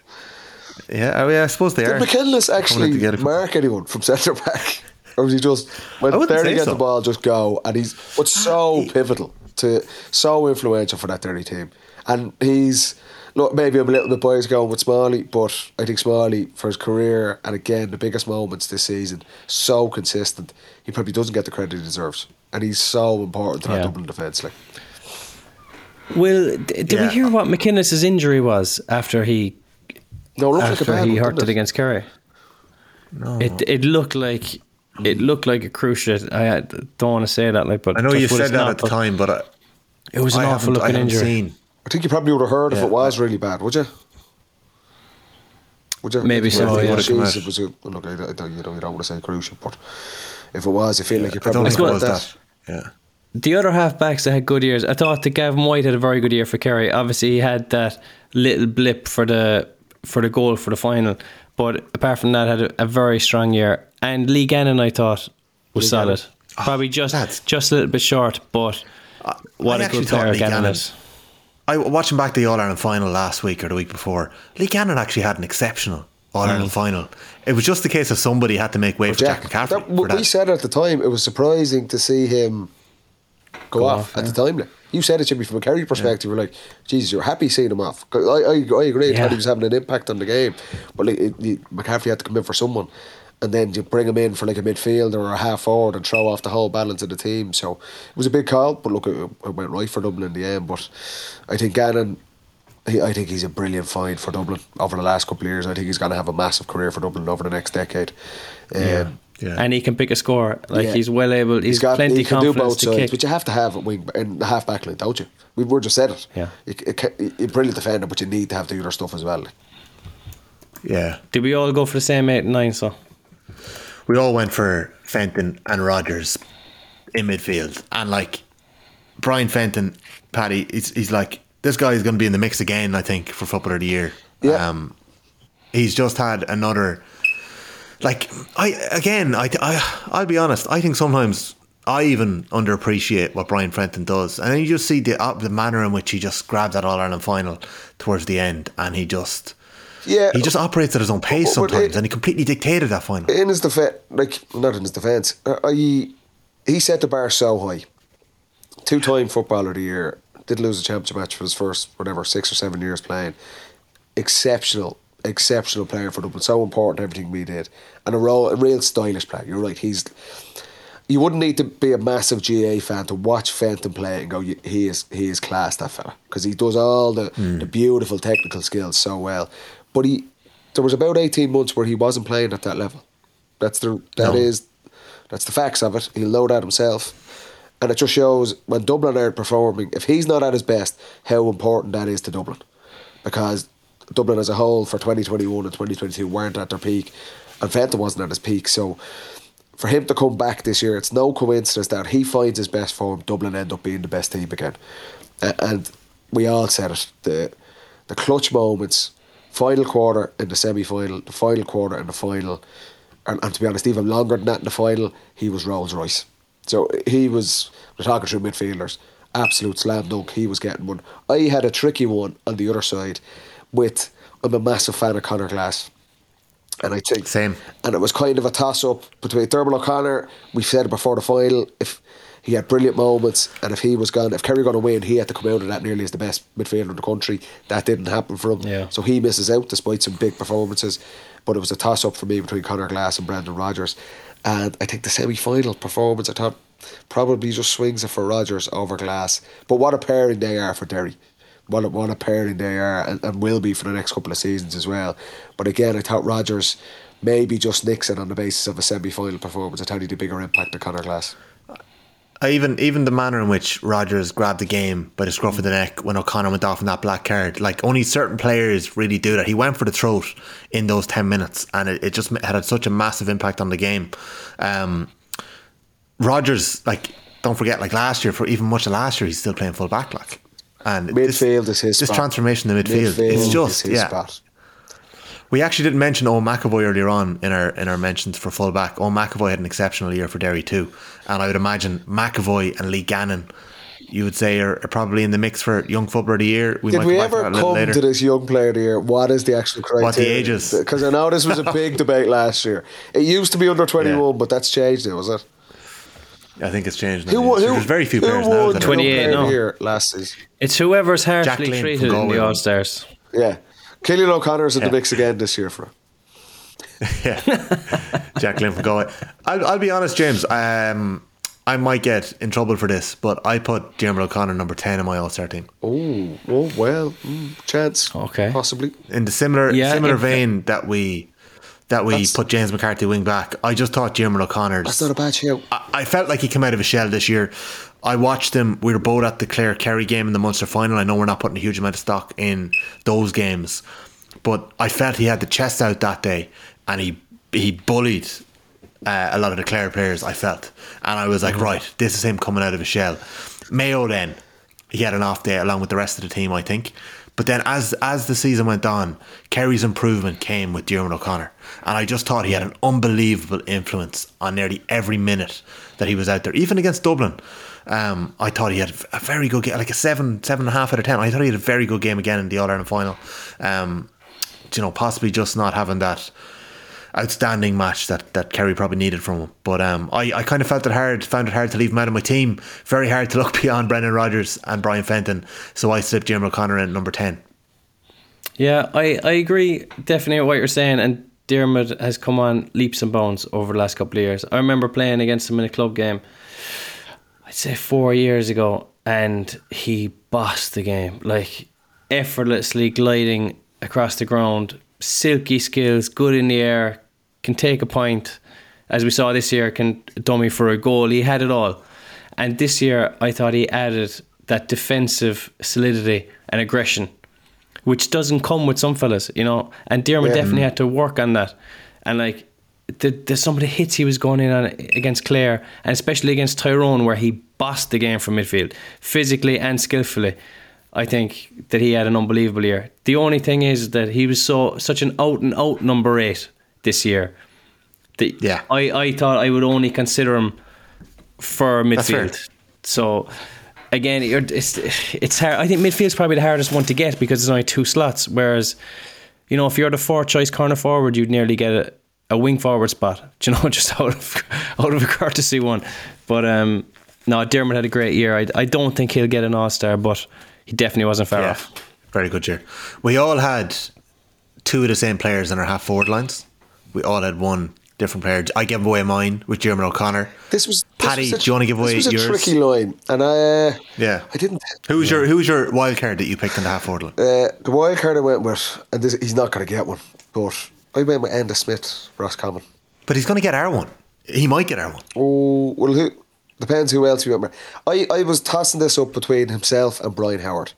Yeah, oh yeah, I suppose they did are. McKinless Coming actually mark anyone from centre back, or was he just when I wouldn't get so. the ball, just go? And he's what's so ah, pivotal to so influential for that Derry team, and he's. Look, maybe I'm a little bit biased going with Smalley, but I think Smalley, for his career, and again, the biggest moments this season, so consistent. He probably doesn't get the credit he deserves. And he's so important to that Yeah. Dublin defence. Like, Well, d- did we hear what McKinless's injury was after he no, it looked like a after he one, hurt didn't it against Kerry? No. It it looked like it looked like a cruciate. I don't want to say that, like, but I know you said that not, at the time, but I, It was an I awful haven't- I looking injury. Seen. I think you probably would have heard if it was really bad, would you? Would you? Maybe so, If it yeah. was, it was a, well, look, I, I don't, you know, you don't want to say crucial, but if it was, I feel like you probably it would was have that. Yeah. The other halfbacks that had good years, I thought that Gavin White had a very good year for Kerry. Obviously, he had that little blip for the for the goal for the final, but apart from that, had a, a very strong year. And Lee Gannon, I thought, was Lee solid. Gannon. Probably just lads. just a little bit short, but what I a actually good thought player Lee Gannon Gannon- is. I watching back the All Ireland final last week or the week before. Lee Gannon actually had an exceptional All Ireland Mm. final. It was just the case of somebody had to make way for Jack, McCaffrey. that, for we said at the time it was surprising to see him go, Go off, off, at yeah. the time. Like. You said it to me from a Kerry perspective. You're like, Jesus, you're happy seeing him off. I, I, I agree. I Yeah. thought he was having an impact on the game, but like, it, you- McCaffrey had to come in for someone, and then you bring him in for like a midfielder or a half forward and throw off the whole balance of the team. So it was a big call, but look, it, it went right for Dublin in the end. But I think Gannon. He, I think he's a brilliant find for Dublin over the last couple of years. I think he's going to have a massive career for Dublin over the next decade. Um, Yeah. And he can pick a score. Like Yeah. he's well able. He's, he's got plenty he can do confidence both to sides, kick. but you have to have a wing in the half back line, don't you? We were just said it. Yeah. you, you, you're a brilliant defender, but you need to have the other stuff as well. yeah. Did we all go for the same eight and nine? So we all went for Fenton and Rodgers in midfield, and like Brian Fenton, Paddy, he's, he's like this guy is going to be in the mix again. I think for Footballer of the Year. Yeah. Um, he's just had another. Like I again, I, I I'll be honest. I think sometimes I even underappreciate what Brian Fenton does, and then you just see the uh, the manner in which he just grabbed that All Ireland final towards the end, and he just Yeah, he just operates at his own pace But- but sometimes, it- and he completely dictated that final. in his defense, like not in his defense, uh, I he set the bar so high. Two time footballer of the year, did lose a championship match for his first whatever six or seven years playing. Exceptional, exceptional player for Dublin. So important everything we did, and a, role, a real stylish player. You're right. He's you wouldn't need to be a massive GAA fan to watch Fenton play and go, he is he is class that fella because he does all the, the beautiful technical skills so well. But he there was about eighteen months where he wasn't playing at that level. That's the that No. is that's the facts of it. He'll know that himself. And it just shows when Dublin aren't performing, if he's not at his best, how important that is to Dublin. Because Dublin as a whole for 2021 and 2022 weren't at their peak, and Fenton wasn't at his peak. So for him to come back this year, it's no coincidence that he finds his best form. Dublin end up being the best team again, and we all said it. The the clutch moments, final quarter in the semi final, the final quarter in the final, and, and to be honest, even longer than that in the final, he was Rolls Royce. So he was. We're talking through midfielders, absolute slam dunk. He was getting one. I had a tricky one on the other side, with I'm a massive fan of Conor Glass. And I think Same. and it was kind of a toss up between Dermot O'Connor. We said it before the final. If he had brilliant moments, and if he was gone, if Kerry going to win, he had to come out of that nearly as the best midfielder in the country. That didn't happen for him. Yeah. So he misses out despite some big performances. But it was a toss up for me between Conor Glass and Brendan Rodgers. And I think the semi final performance, I thought probably just swings it for Rodgers over Glass. But what a pairing they are for Derry. What a, what a pairing they are and, and will be for the next couple of seasons as well. But again, I thought Rodgers maybe just nicks it on the basis of a semi final performance. I thought he a bigger impact than Conor Glass. I even even the manner in which Rodgers grabbed the game by the scruff of the neck when O'Connor went off in that black card, like only certain players really do that. He went for the throat in those ten minutes, and it, it just had such a massive impact on the game. Um, Rodgers, like, don't forget, like last year, for even much of last year, he's still playing full back, like, and Midfield this, is his this spot. transformation in the midfield. it's is just his yeah. spot. We actually didn't mention Eoin McEvoy earlier on in our in our mentions for fullback. Eoin McEvoy had an exceptional year for Derry too, and I would imagine McEvoy and Lee Gannon, you would say, are, are probably in the mix for young footballer of the year. Did might we come back to ever that come later. to this young player of the year? What is the actual criteria? What the ages? Because I know this was a <laughs> big debate last year. It used to be under 21, Yeah. but that's changed now, was it? I think it's changed. now. Who, who, There's very few who players won now. the That young are- 28 player of the year last season? It's whoever's harshly Jack treated in the won. All Stars. Yeah. Cillian O'Connor's in Yeah. the mix again this year for him. yeah, <laughs> Jack Glynn from Galway. I'll, I'll be honest, James. Um, I might get in trouble for this, but I put Dermot O'Connor number ten in my All Star team. Oh, oh well, mm, chance. Okay. Possibly. in the similar Yeah, similar in vein that we that we That's- put James McCarthy wing back. I just thought Dermot O'Connor's. That's not a bad shout. I, I felt like he came out of a shell this year. I watched him. We were both at the Clare Kerry game in the Munster final. I know we're not putting a huge amount of stock in those games, but I felt he had the chest out that day, and he he bullied uh, a lot of the Clare players. I felt, and I was like, right, this is him coming out of a shell. Mayo then he had an off day along with the rest of the team, I think. But then as as the season went on, Kerry's improvement came with Dermot O'Connor. And I just thought he had an unbelievable influence on nearly every minute that he was out there. Even against Dublin. Um, I thought he had a very good game, like a seven, seven and a half out of ten. I thought he had a very good game again in the All Ireland final. Um, you know, possibly just not having that outstanding match that, that Kerry probably needed from him. But um, I, I kind of felt it hard, found it hard to leave him out of my team. Very hard to <laughs> look beyond Brendan Rodgers and Brian Fenton. So I slipped Jim O'Connor in number 10. Yeah, I, I agree definitely with what you're saying. And Dermot has come on leaps and bounds over the last couple of years. I remember playing against him in a club game, I'd say four years ago, and he bossed the game. Like effortlessly gliding across the ground, silky skills, good in the air, can take a point. As we saw this year, can dummy for a goal. He had it all. And this year, I thought he added that defensive solidity and aggression which doesn't come with some fellas, you know. And Dermot Yeah. definitely had to work on that. And like the, the some of the hits he was going in on against Clare, and especially against Tyrone, where he bossed the game from midfield, physically and skillfully. I think that he had an unbelievable year. The only thing is that he was so such an out and out number eight this year. That Yeah. I, I thought I would only consider him for midfield. So again, it's it's hard. I think midfield's probably the hardest one to get because there's only two slots. Whereas, you know, if you're the fourth choice corner forward, you'd nearly get a, a wing forward spot. <laughs> Do you know, <laughs> just out of out of a courtesy one. But um, no, Dermot had a great year. I, I don't think he'll get an All Star, but he definitely wasn't far Yeah. off. Very good year. We all had two of the same players in our half forward lines. We all had one different player. I gave away mine with Dermot O'Connor. This was this Paddy, was a- do you wanna give away This was a yours? tricky line, and I uh, Yeah. I didn't. Who was your Who was your wild card that you picked in the half forward line? Uh, the wild card I went with, and this, he's not going to get one, but I went with Enda Smith, Roscommon. But he's going to get our one. He might get our one. Oh well, who depends who else you with. I I was tossing this up between himself and Brian Howard.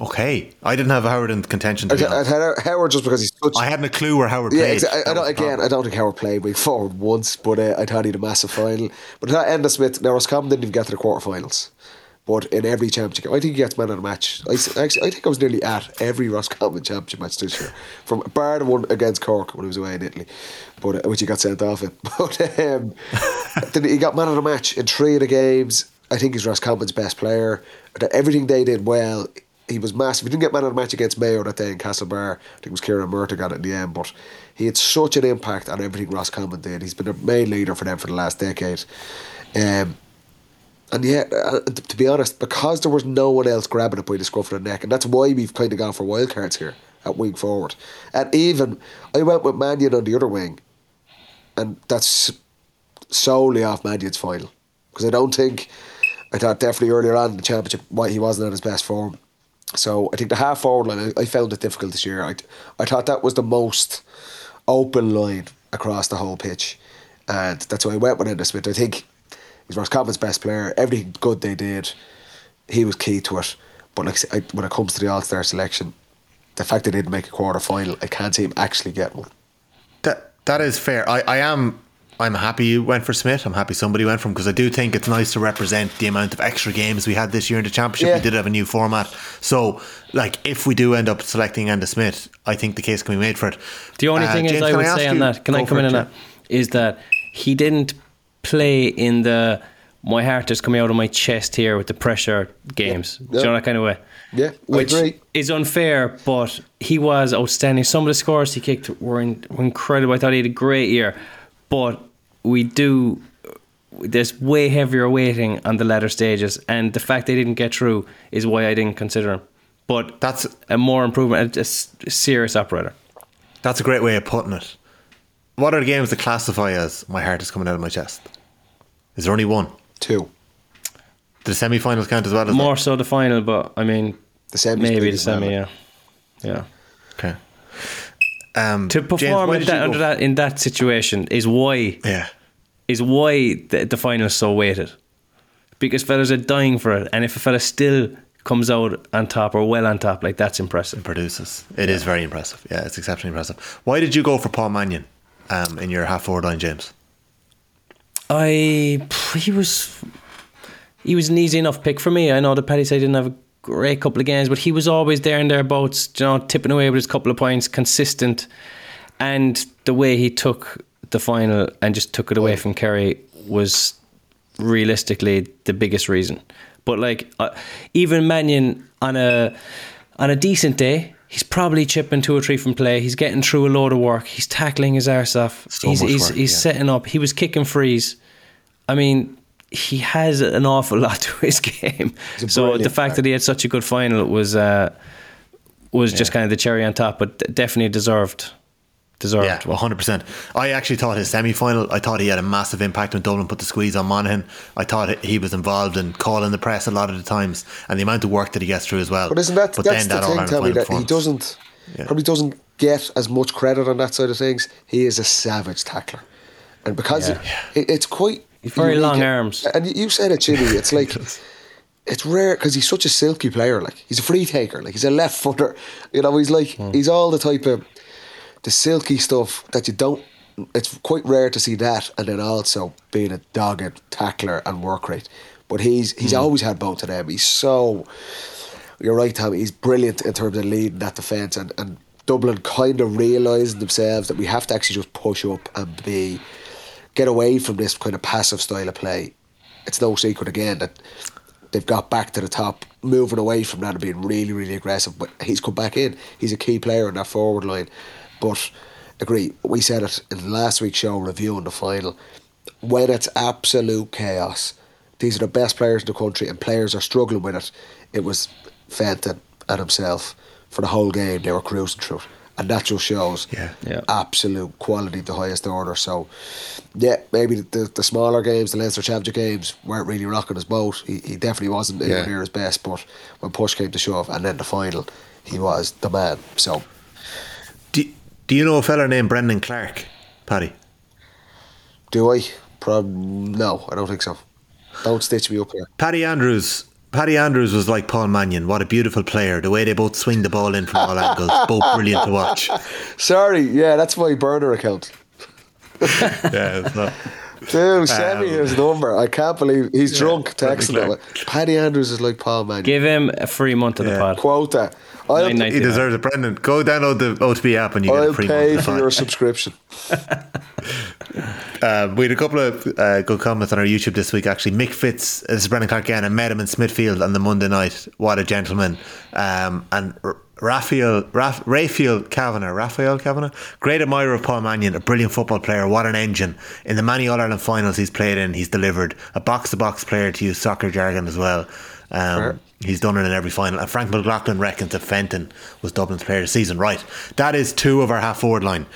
Okay, I didn't have Howard in contention. I, I had Howard just because he's such. I hadn't a clue where Howard Yeah, played. exa- I, I don't, again. I don't think Howard played way forward once, but uh, I thought he had a massive final. But that Enda Smith, now Roscommon didn't even get to the quarterfinals. But in every championship, I think he gets man of the match. I, actually, I think I was nearly at every Roscommon championship match this year, from bar the one against Cork when he was away in Italy, but uh, which he got sent off in. <laughs> But um, <laughs> he got man of the match in three of the games. I think he's Roscommon's best player. Everything they did well. He was massive. He didn't get man of the match against Mayo that day in Castlebar. I think it was Ciarán Murtagh got it in the end, but he had such an impact on everything Roscommon did. He's been a main leader for them for the last decade. Um, and yeah, uh, to be honest, because there was no one else grabbing it by the scruff of the neck, and that's why we've kind of gone for wild cards here at wing forward. And even I went with Mannion on the other wing, and that's solely off Mannion's final because I don't think I thought definitely earlier on in the championship why he wasn't at his best form. So I think the half forward line I, I found it difficult this year. I I thought that was the most open line across the whole pitch, and that's why I went with Enda Smith. I think He's Roscommon's best player. Everything good they did, he was key to it. But like I when it comes to the All Star selection, the fact they didn't make a quarter final, I can't see him actually get one. That that is fair. I, I am I'm happy you went for Smith. I'm happy somebody went for him because I do think it's nice to represent the amount of extra games we had this year in the championship. Yeah. We did have a new format, so like if we do end up selecting Enda Smith, I think the case can be made for it. The only Uh, thing is, I would ask say on you- that, can I come in on that? Is that he didn't play in the my heart is coming out of my chest here with the pressure games. Do you know that kind of way? Yeah, I Which agree. is unfair, but he was outstanding. Some of the scores he kicked were, in, were incredible. I thought he had a great year, but we do. There's way heavier weighting on the latter stages, and the fact they didn't get through is why I didn't consider him. But That's a more improvement, a serious operator. that's a great way of putting it. What are the games that classify as my heart is coming out of my chest? Is there only one? Two. Do the semi-finals count as well? As More so the final, but I mean, The semis maybe the as semi, yeah, yeah. Okay. Um, To perform why in that, under that in that situation is why Yeah. is why the, the final is so weighted. Because fellas are dying for it, and if a fella still comes out on top or well on top, like that's impressive. produces. It is very impressive. Yeah, it's exceptionally impressive. Why did you go for Paul Mannion um, in your half forward line, James? I he was he was an easy enough pick for me. I know the Paddy he didn't have a great couple of games, but he was always there and thereabouts, you know, tipping away with his couple of points, consistent, and the way he took the final and just took it away from Kerry was realistically the biggest reason. But like uh, even Mannion on a on a decent day, he's probably chipping two or three from play. He's getting through a load of work. He's tackling his arse off. So he's he's, work, he's yeah. setting up. He was kicking frees. I mean, he has an awful <laughs> lot to his game. So the fact player. that he had such a good final was uh, was just kind of the cherry on top, but definitely deserved deserved. Yeah, one hundred percent. I actually thought his semi final. I thought he had a massive impact when Dublin put the squeeze on Monaghan. I thought he was involved in calling the press a lot of the times, and the amount of work that he gets through as well. But isn't that But that's the that thing, All-Ireland Tommy? That he doesn't Yeah. probably doesn't get as much credit on that side of things. He is a savage tackler, and because Yeah. it, it's quite He's very unique. long arms. And you said it, Jimmy. It's <laughs> like. It's rare because he's such a silky player. Like he's a free taker. Like he's a left footer. You know, he's like Hmm. he's all the type of the silky stuff that you don't. It's quite rare to see that, and then also being a dogged tackler and work rate. But he's he's Hmm. always had both of them. He's so. You're right, Tommy. He's brilliant in terms of leading that defence, and, and Dublin kind of realising themselves that we have to actually just push up and be get away from this kind of passive style of play. It's no secret again that they've got back to the top, moving away from that and being really, really aggressive. But he's come back in. He's a key player in that forward line. But agree, we said it in last week's show reviewing the final. When it's absolute chaos, these are the best players in the country, and players are struggling with it. It was Fenton and himself for the whole game. They were cruising through it. And that just shows Yeah. Yeah. absolute quality at the highest order. So, yeah, maybe the, the, the smaller games, the Leinster Championship games, weren't really rocking his boat. He, he definitely wasn't Yeah. near his best, but when push came to shove, and then the final, he was the man. So, Do, you know a fella named Brendan Clark, Paddy? do I? Prob- no, I don't think so. Don't stitch me up here. Paddy Andrews. Paddy Andrews was like Paul Mannion. What a beautiful player. The way they both swing the ball in from all angles. <laughs> Both brilliant to watch. Sorry, yeah, that's my burner account. <laughs> Yeah, it's not. Dude, send me his number. I can't believe he's drunk texting Clark. it. Paddy Andrews is like Paul Mannion. Give him a free month of the Yeah. pod. Quota. I'll, Nine ninety. He deserves it. Brendan, go download the OTB app and you get I'll a free pay month. for of your the subscription. Um, <laughs> we had a couple of uh, good comments on our YouTube this week. Actually, Mick Fitz, this is Brendan Clark again. I met him in Smithfield on the Monday night. What a gentleman! Um, and R- Raphael, Raf, Raphael Kavanagh, Raphael Kavanagh, great admirer of Paul Mannion, a brilliant football player. What an engine! In the many All Ireland finals he's played in, he's delivered. A box to box player to use soccer jargon as well. Um, Fair. He's done it in every final. And Frank McLaughlin reckons that Fenton was Dublin's player of the season. Right, that is two of our half forward line.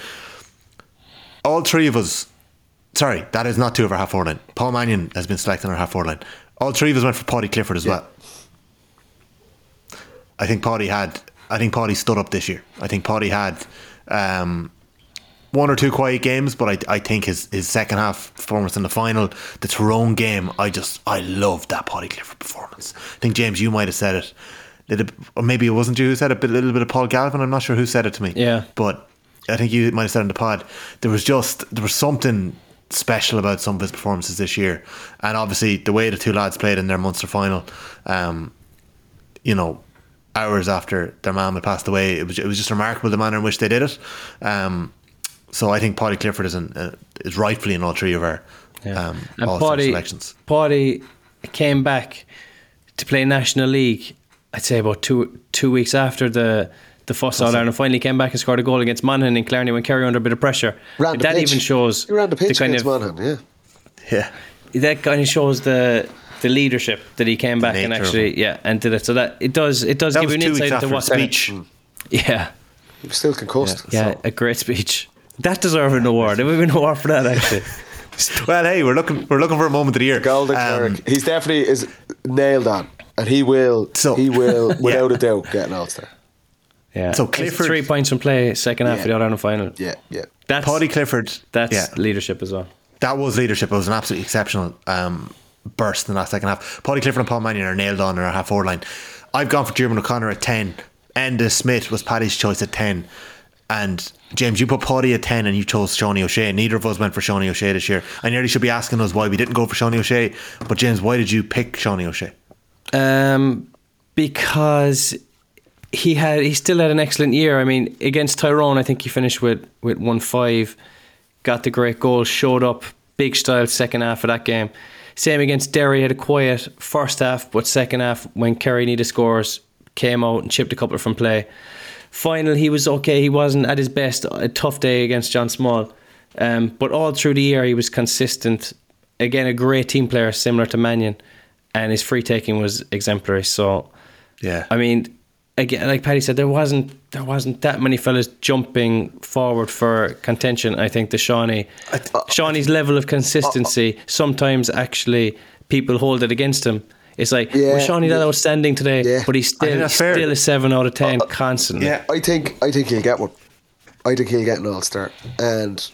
All three of us Sorry, that is not two of our half forward line. Paul Mannion has been selected on our half forward line. All three of us went for Paudie Clifford as well. I think Paddy had. I think Paddy stood up this year. I think Paddy had um, one or two quiet games, but I, I think his, his second half performance in the final, the Tyrone game, I just I loved that Paudie Clifford performance. I think James, you might have said it, Little- or maybe it wasn't you who said it, but a little bit of Paul Galvin. I'm not sure who said it to me. Yeah. but I think you might have said it in the pod. There was just there was something special about some of his performances this year, and obviously the way the two lads played in their Munster final. Um, you know, hours after their mum had passed away. It was it was just remarkable the manner in which they did it. Um, so I think Paudie Clifford is in, uh, is rightfully in all three of our um, And all star Paddy, selections. Paddy came back to play National League. I'd say about two two weeks after the the first All Ireland final, he came back and scored a goal against Monaghan in Clarny when Kerry under a bit of pressure. Ran the that pitch. even shows He ran the pitch kind of Monaghan, yeah. Yeah, that kind of shows the the leadership that he came back and actually yeah and did it. So that it does it does that give you an two weeks insight after into his what speech. Yeah, He was still concussed. yeah, so. a great speech. That deserves an award. We've an award for that actually. <laughs> Well, hey, we're looking we're looking for a moment of the year. Golden Um, Cleric. He's definitely is nailed on. And he will So- he will <laughs> Yeah. without a doubt get an All Star. Yeah. So It's Clifford- three points from play, second half Yeah. of the All Ireland final. Yeah, yeah. That's Paudie Clifford. that's yeah, leadership as well. that was leadership. It was an absolutely exceptional um, burst in that second half. Paudie Clifford and Paul Mannion are nailed on in our half forward line. I've gone for Diarmuid O'Connor at 10. Enda Smith was Paddy's choice at 10. And James, you put Paddy at 10 and you chose Seánie O'Shea. Neither of us went for Seánie O'Shea this year. I nearly should be asking us why we didn't go for Seánie O'Shea. But James, why did you pick Seánie O'Shea? Um, because he had he still had an excellent year. I mean, against Tyrone, I think he finished with with one five, got the great goal, showed up big style second half of that game. Same against Derry, had a quiet first half, but second half when Kerry needed scores, came out and chipped a couple from play. Final, he was okay. He wasn't at his best. A tough day against John Small, um, but all through the year he was consistent. Again, a great team player, similar to Mannion, and his free taking was exemplary. So, Yeah. I mean, again, like Paddy said, there wasn't there wasn't that many fellas jumping forward for contention. I think the Seánie, Seánie's level of consistency sometimes actually people hold it against him. It's like, Yeah, was Seánie that yeah. outstanding today? Yeah. But he's still that's fair. still a seven out of ten constantly. yeah. I think I think he'll get one. I think he'll get an All Star, and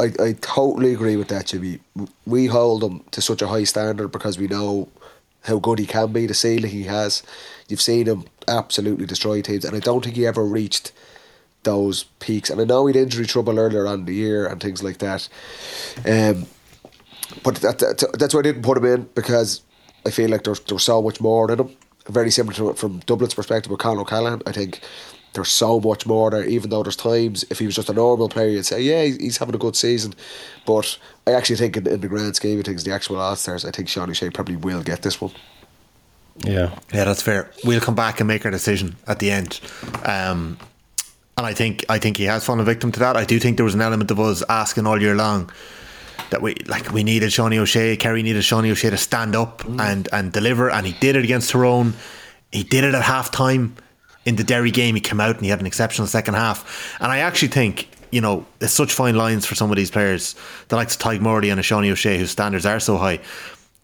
I I totally agree with that, Jimmy. We hold him to such a high standard because we know how good he can be, the ceiling he has. You've seen him absolutely destroy teams, and I don't think he ever reached those peaks. And I know he had injury trouble earlier on the year and things like that. Um, but that, that, that's why I didn't put him in because I feel like there's there's so much more in him. Very similar to from Dublin's perspective with Conor O'Callaghan. I think there's so much more there. Even though there's times if he was just a normal player, you'd say yeah he's he's having a good season. But I actually think in, in the grand scheme of things, the actual All Stars, I think Sean O'Shea probably will get this one. Yeah. Yeah, that's fair. We'll come back and make our decision at the end. Um, and I think I think he has fallen victim to that. I do think there was an element of us asking all year long that we like we needed Seánie O'Shea, Kerry needed Seánie O'Shea to stand up and and deliver, and he did it against Tyrone. He did it at half time in the Derry game. He came out and he had an exceptional second half. And I actually think you know it's such fine lines for some of these players, the likes of Tadhg Morley and a Seánie O'Shea, whose standards are so high.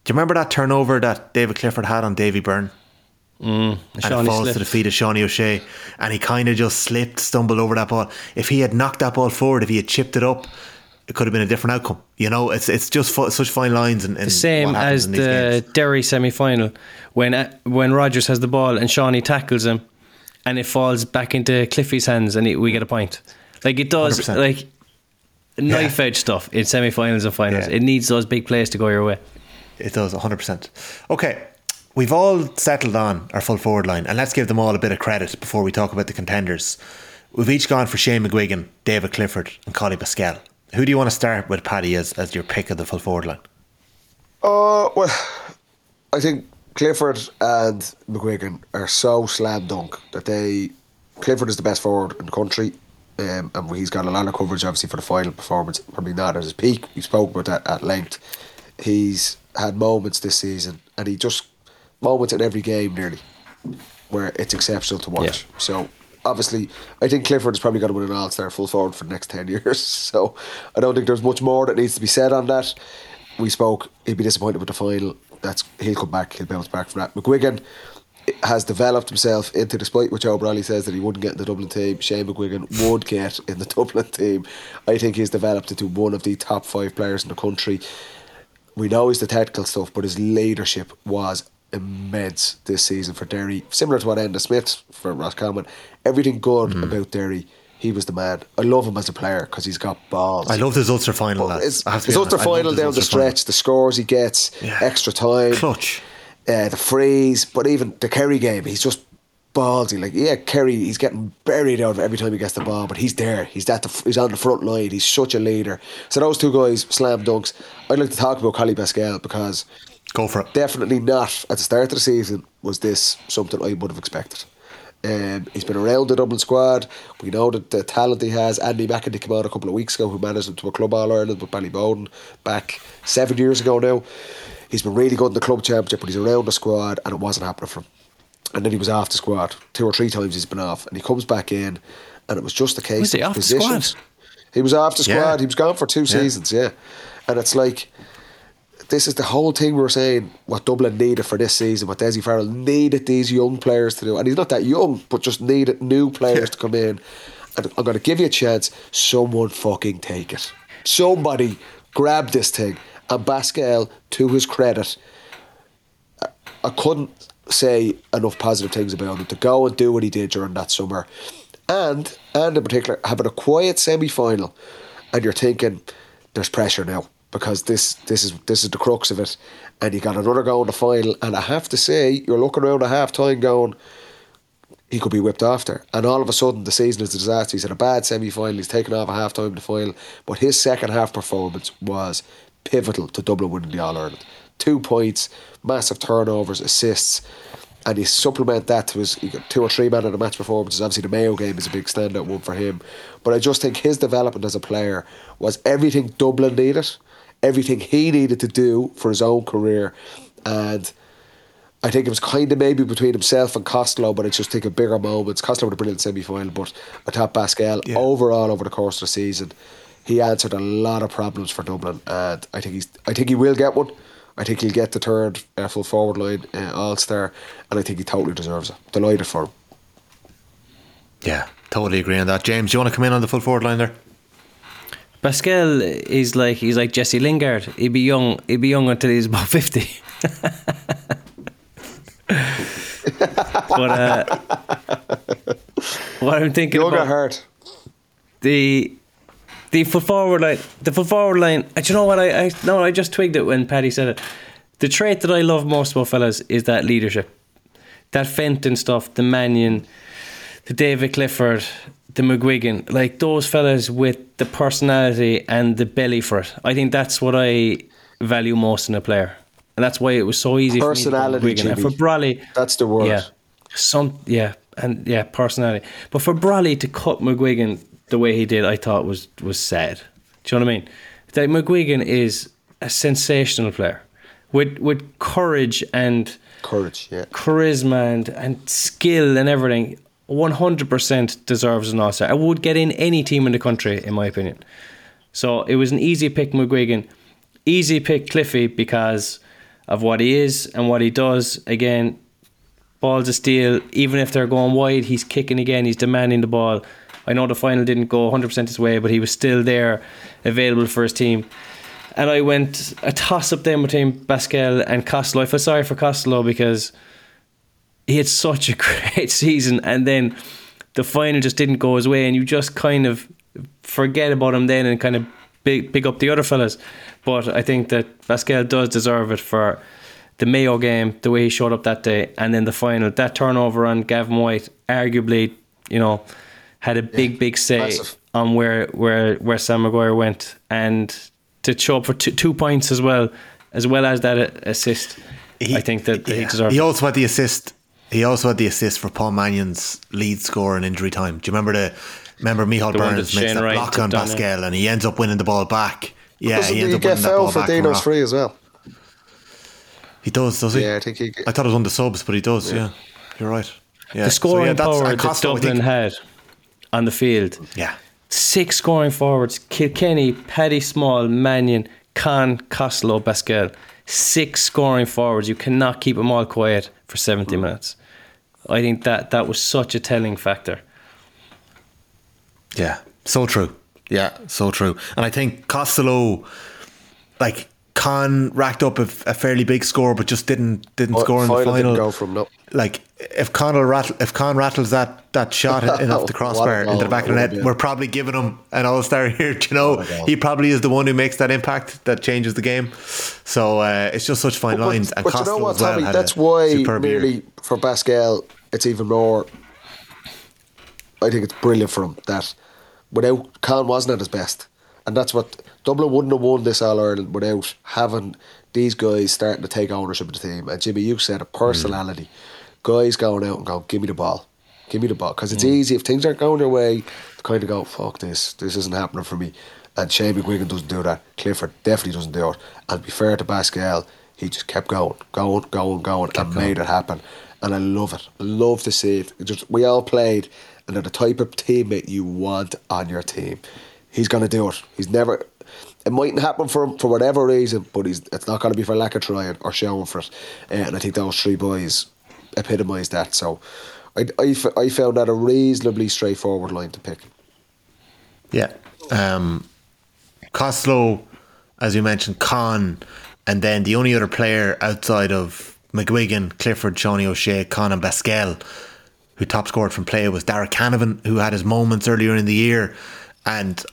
Do you remember that turnover that David Clifford had on Davy Byrne? and Seánie it falls slipped. to the feet of Seánie O'Shea, and he kind of just slipped, stumbled over that ball. If he had knocked that ball forward, if he had chipped it up, it could have been a different outcome. You know, it's it's just fu- such fine lines and The same as the Derry semi final when uh, when Rodgers has the ball and Seánie tackles him and it falls back into Cliffy's hands and he, we get a point. Like it does, 100%. like knife edge stuff in semi finals and finals. Yeah. It needs those big plays to go your way. It does, 100%. Okay, we've all settled on our full forward line, and let's give them all a bit of credit before we talk about the contenders. We've each gone for Shane McGuigan, David Clifford, and Colm Basquel. Who do you want to start with, Paddy, as, as your pick of the full forward line? Oh well, I think Clifford and McGuigan are so slam dunk that they. Clifford is the best forward in the country, um, and he's got a lot of coverage obviously for the final performance. Probably not at his peak. We spoke about that at length. He's had moments this season, and he just moments in every game nearly where it's exceptional to watch. Yeah. So obviously, I think Clifford is probably going to win an All Star full forward for the next ten <laughs> years. So I don't think there's much more that needs to be said on that. We spoke. He'd be disappointed with the final. That's he'll come back. He'll bounce back from that. McGuigan, has developed himself into, despite what Joe Brolly says that he wouldn't get in the Dublin team, Shane McGuigan would get in the <laughs> Dublin team. I think he's developed into one of the top five players in the country. We know he's the technical stuff, but his leadership was immense this season for Derry. Similar to what Enda Smith for Ross Roscommon. Everything good Mm-hmm. about Derry. He was the man. I love him as a player because he's got balls. I love his Ulster final. His, I have to his Ulster honest, I love final down the Ulster final. stretch, the scores he gets, Yeah. extra time, Clutch. uh, the freeze, but even the Kerry game, he's just ballsy. Like, yeah, Kerry, he's getting buried out of every time he gets the ball, but he's there. He's at the, he's on the front line. He's such a leader. So those two guys, slam dunks. I'd like to talk about Colm Basquel because Go for it. definitely not at the start of the season was this something I would have expected. Um, he's been around the Dublin squad. We know that the talent he has. Andy McEntee came out a couple of weeks ago, who managed him to a club All Ireland with Boden back seven years ago now. He's been really good in the club championship, but he's around the squad, and it wasn't happening for him. And then he was off the squad two or three times. He's been off, and he comes back in, and it was just a case Was he of off the positions. squad? He was off the Yeah. squad. He was gone for two seasons, yeah. And it's like this is the whole thing we're saying what Dublin needed for this season, what Dessie Farrell needed these young players to do. And he's not that young, but just needed new players to come in. And I'm going to give you a chance. Someone fucking take it. Somebody grab this thing. And Basquel, to his credit, I- I couldn't say enough positive things about him to go and do what he did during that summer. And, and in particular, having a quiet semi final. And you're thinking, there's pressure now because this this is this is the crux of it. And you got another go in the final. And I have to say, you're looking around at half time going, he could be whipped after. And all of a sudden, the season is a disaster. He's had a bad semi final. He's taken off a half time in the final. But his second half performance was pivotal to Dublin winning the All Ireland. Two points, massive turnovers, assists. And you supplement that to his he got two or three man of the match performances. Obviously, the Mayo game is a big standout one for him. But I just think his development as a player was everything Dublin needed, everything he needed to do for his own career. And I think it was kind of maybe between himself and Costello, but it's just take a bigger moments. Costello with a brilliant semi final, but I thought Basquel Yeah. overall over the course of the season, he answered a lot of problems for Dublin, and I think he's. I think he will get one. I think he'll get the third uh, full forward line uh, All Star, and I think he totally deserves it. Delighted for him. Yeah, totally agree on that. James, do you want to come in on the full forward line there? Basquel is like he's like Jesse Lingard. He'd be young. He'd be young until he's about fifty. <laughs> but uh, what I'm thinking You'll get about hurt. the the full forward line, the full forward line. Do you know what? I, I no, I just twigged it when Paddy said it. The trait that I love most about fellas is that leadership, that Fenton stuff, the Mannion, the David Clifford, the McGuigan, like those fellas with the personality and the belly for it. I think that's what I value most in a player, and that's why it was so easy Personality, for me to put McGuigan. And for. Brolly, That's the word. yeah, some yeah, and yeah, personality. But for Brolly to cut McGuigan the way he did, I thought was was sad. Do you know what I mean? That McGuigan is a sensational player with with courage and Courage, yeah. charisma and, and skill and everything. One hundred percent deserves an All Star. I would get in any team in the country, in my opinion. So it was an easy pick, McGuigan. Easy pick, Cliffy, because of what he is and what he does. Again, balls of steel. Even if they're going wide, he's kicking again. He's demanding the ball. I know the final didn't go 100% his way, but he was still there, available for his team. And I went a toss up then between Basquel and Costello. I feel sorry for Costello because he had such a <laughs> great season, and then the final just didn't go his way, and you just kind of forget about him then and kind of pick up the other fellas. But I think that Basquel does deserve it for the Mayo game, the way he showed up that day, and then the final. That turnover on Gavin White, arguably, you know, had a big, big say massive. on where where where Sam Maguire went, and to show up for two, two points as well, as well as that a- assist. I think that he yeah. deserves. He also had the assist. He also had the assist for Paul Mannion's lead score in injury time. Do you remember the? Remember Michael The Burns makes Shane that Wright block on down, Basquel, and he ends up winning the ball back. Yeah, Doesn't he he ends up get winning that ball fouled for back. from Dino's Rock. free as well? He does, does he? Yeah, I think he. I thought it was on the subs, but he does. Yeah, you're right. Yeah. the scoring so, yeah, that's- power and that Costello, Dublin think- had on the field. Yeah, Six scoring forwards: Kilkenny, Paddy Small, Mannion, Con, Costello, Basquel. Six scoring forwards. You cannot keep them all quiet for seventy mm. minutes. I think that that was such a telling factor. Yeah, so true. Yeah, so true. And I think Costello, like Con, racked up a, a fairly big score, but just didn't didn't Fi- score in the final final. didn't go from, no. Like if Con will rattle, if Con rattles that that shot in off the <laughs> crossbar into the back of the net, we're probably giving him an All Star here. <laughs> You know, goal. he probably is the one who makes that impact that changes the game. So uh, it's just such fine lines. and but you know what, well Tommy? That's why superb year. for Basquel, it's even more. I think it's brilliant for him that without Con wasn't at his best, and that's what Dublin wouldn't have won this All Ireland without having these guys starting to take ownership of the team. And Jimmy, you said a personality, guys going out and going, "Give me the ball, give me the ball," because it's easy if things aren't going your way to kind of go, "Fuck this, this isn't happening for me." And Shane McGuigan doesn't do that. Clifford definitely doesn't do it. And to be fair to Basquel, he just kept going, going, going, going, and made it happen. And I love it. I love to see it. It just we all played, and they're the type of teammate you want on your team. He's gonna do it. He's never. It mightn't happen for him for whatever reason, but he's it's not going to be for lack of trying or showing for it. Uh, and I think those three boys epitomise that. So I, I, I found that a reasonably straightforward line to pick. Yeah. Um, Costello, as you mentioned, Con, and then the only other player outside of McGuigan, Clifford, Seánie O'Shea, Con, and Basquel who top scored from play was Darragh Canavan, who had his moments earlier in the year. And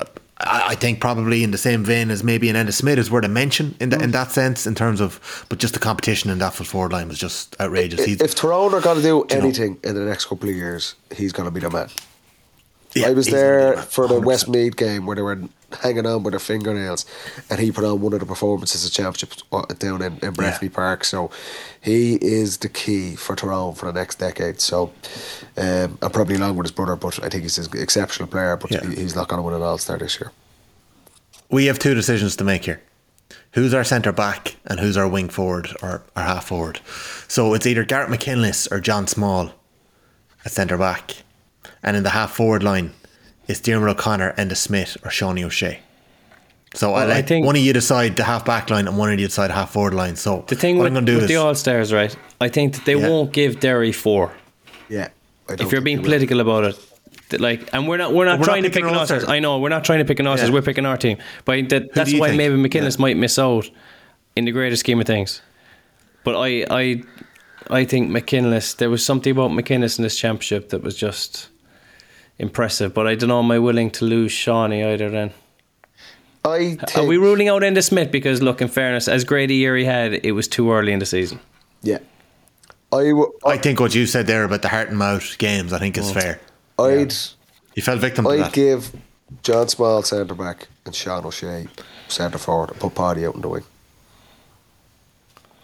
I, I think probably in the same vein as maybe an Enda Smith is worth a mention in, the, in mm. that sense, in terms of, but just the competition in that full forward line was just outrageous. He's, If Tyrone are going to do you know- anything in the next couple of years, he's going to be the man. yeah, I was there do for the 100%. Westmeath game where they were hanging on with their fingernails, and he put on one of the performances of championship uh, down in, in Breffni Park. So he is the key for Tyrone for the next decade. So, um, and probably along with his brother, but I think he's an exceptional player. But Yeah. he's not going to win an All Star this year. we have two decisions to make here. Who's our centre back and who's our wing forward or our half forward? So it's either Gareth McKinless or John Small at centre back. And in the half forward line, it's Diarmuid O'Connor, Enda Smith or Seánie O'Shea. So I Well, I like think- one of you decide the half back line and one of you decide half forward line. So The thing what with, I'm going to do with is the All Stars, right? I think that they Yeah. won't give Derry four. Yeah. If you're being he will. political about it. that, Like, and we're not we're not We're not trying to pick an an All Stars. I know we're not trying to pick an All Stars. Yeah. We're picking our team, but that, that's why think? maybe McKinless Yeah. might miss out in the greater scheme of things. But I I I think McKinless. There was something about McKinless in this championship that was just impressive. But I don't know. Am I willing to lose Seánie either? Then I think, are we ruling out Enda Smith because look, in fairness, as great a year he had, it was too early in the season. Yeah. I, w- I think what you said there about the heart and mouth games, I think is mm. fair. I'd. You fell victim to I'd that. give John Small centre back and Sean O'Shea centre forward and put Paddy out in the wing.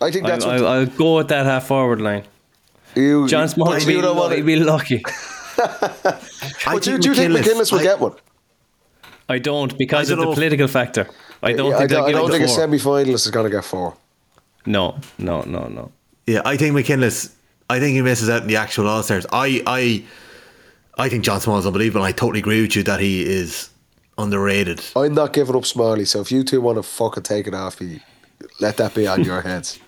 I think that's I, what I'll go with that half forward line. you. John Small but would be, you he'd be lucky. <laughs> <laughs> I But do, do you think McKinless will I- get one? I don't because I of don't the know if- political factor. I don't Yeah, think I don't, I don't think a four. semi finalist is going to get four. No, no, no, no. Yeah, I think McKinless. I think he misses out in the actual All Stars. I, I, I think John Small is unbelievable. and I totally agree with you that he is underrated. I'm not giving up Smiley, so if you two want to fucking take it off me, let that be on your <laughs> heads.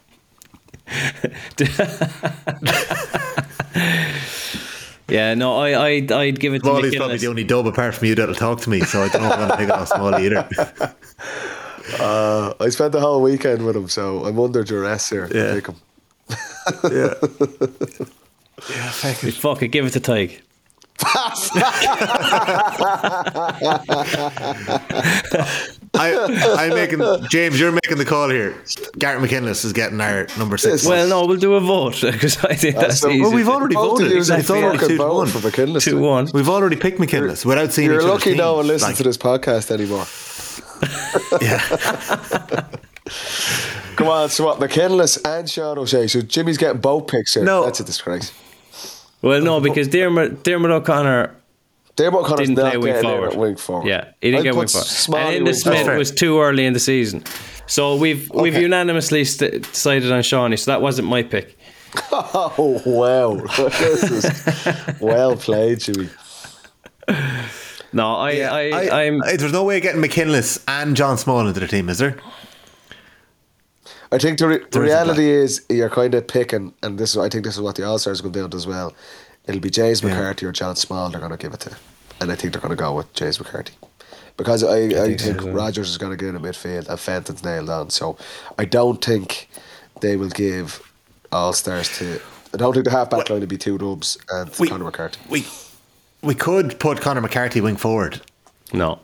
<laughs> Yeah, no, I, I, I'd give it to Smalley's probably the only dub apart from you that'll talk to me, so I don't know if I'm going to pick it off Smalley either. <laughs> Uh, I spent the whole weekend with him, so I'm under duress here Yeah. to pick him. <laughs> yeah. Yeah, fuck it. Fuck it, give it to Tig. I, I'm making James. You're making the call here. Gareth McKinless is getting our number six. Well, no, we'll do a vote <laughs> because I think that's so- easy. well, we've already Both of voted. you It's exactly already two to vote one. for McKinless. two one. We've already picked McKinless without seeing You're each other's lucky no one teams. listens Like, to this podcast anymore. <laughs> Yeah. Come on, swap what? McKinless and Sean O'Shea. So Jimmy's getting both picks here. No. That's a disgrace. Well, no, because Diarmuid, Diarmuid O'Connor Diarmuid O'Connor's didn't not play wing getting forward. at wing forward. Yeah, he didn't I'd get put wing forward. Smalley and wing Enda Smith forward. was too early in the season. So we've we've Okay. unanimously st- decided on Seánie, so that wasn't my pick. <laughs> Oh wow! <laughs> this is well played, Jimmy. No, I, Yeah, I, I, I, am there's no way of getting McKinless and John Small into the team, is there? I think the, re- the There is a reality is you're kind of picking, and this is I think this is what the All Stars come down to as well. It'll be James McCarthy or John Small they're going to give it to, and I think they're going to go with James McCarthy because I, I, think, Rodgers is going to get in the midfield and Fenton's nailed on. So I don't think they will give All Stars to. I don't think the half back line will be two dubs and We- Conor McCarthy. We we could put Conor McCarthy wing forward. No.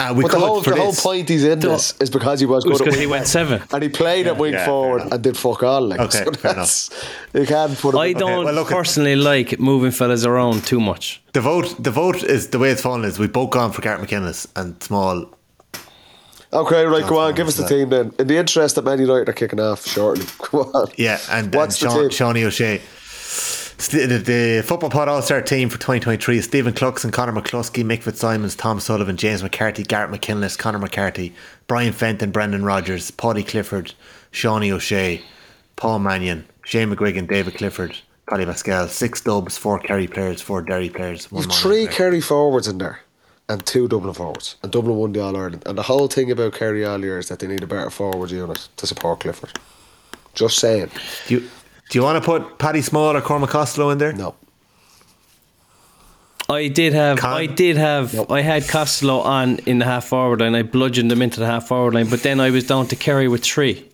Uh, we But could the whole, the whole point he's in this is because he was It was good at because he went seven. <laughs> and he played at wing yeah, forward and did fuck all. Like, Okay, so fair that's, you can't put him. I don't well, look at- personally like moving fellas around too much. The vote, the vote is the way it's fallen is we've both gone for Gareth McKinless and Small. Okay, right, come on, give us the was team then. In the interest that Man United are kicking off shortly. <laughs> Come on. Yeah, and, What's the and Sean, team? Seánie O'Shea. The, the Football Pod All Star team for 2023 is Stephen Cluxton, Conor McCluskey, Mick Fitzsimons, Tom Sullivan, James McCarthy, Gareth McKinless, Conor McCarthy, Brian Fenton, Brendan Rodgers, Paudie Clifford, Seánie O'Shea, Paul Mannion, Shane McGuigan, David Clifford, Paddy Basquel. Six dubs, four Kerry players, four Derry players. One You've three player. Kerry forwards in there and two Dublin forwards. And Dublin won the All Ireland. And the whole thing about Kerry all year is that they need a better forward unit to support Clifford. Just saying. Do you, do you want to put Paddy Small or Cormac Costello in there? No. I did have, Con- I did have, Nope. I had Costello on in the half forward line. I bludgeoned him into the half forward line, but then I was down to Kerry with three,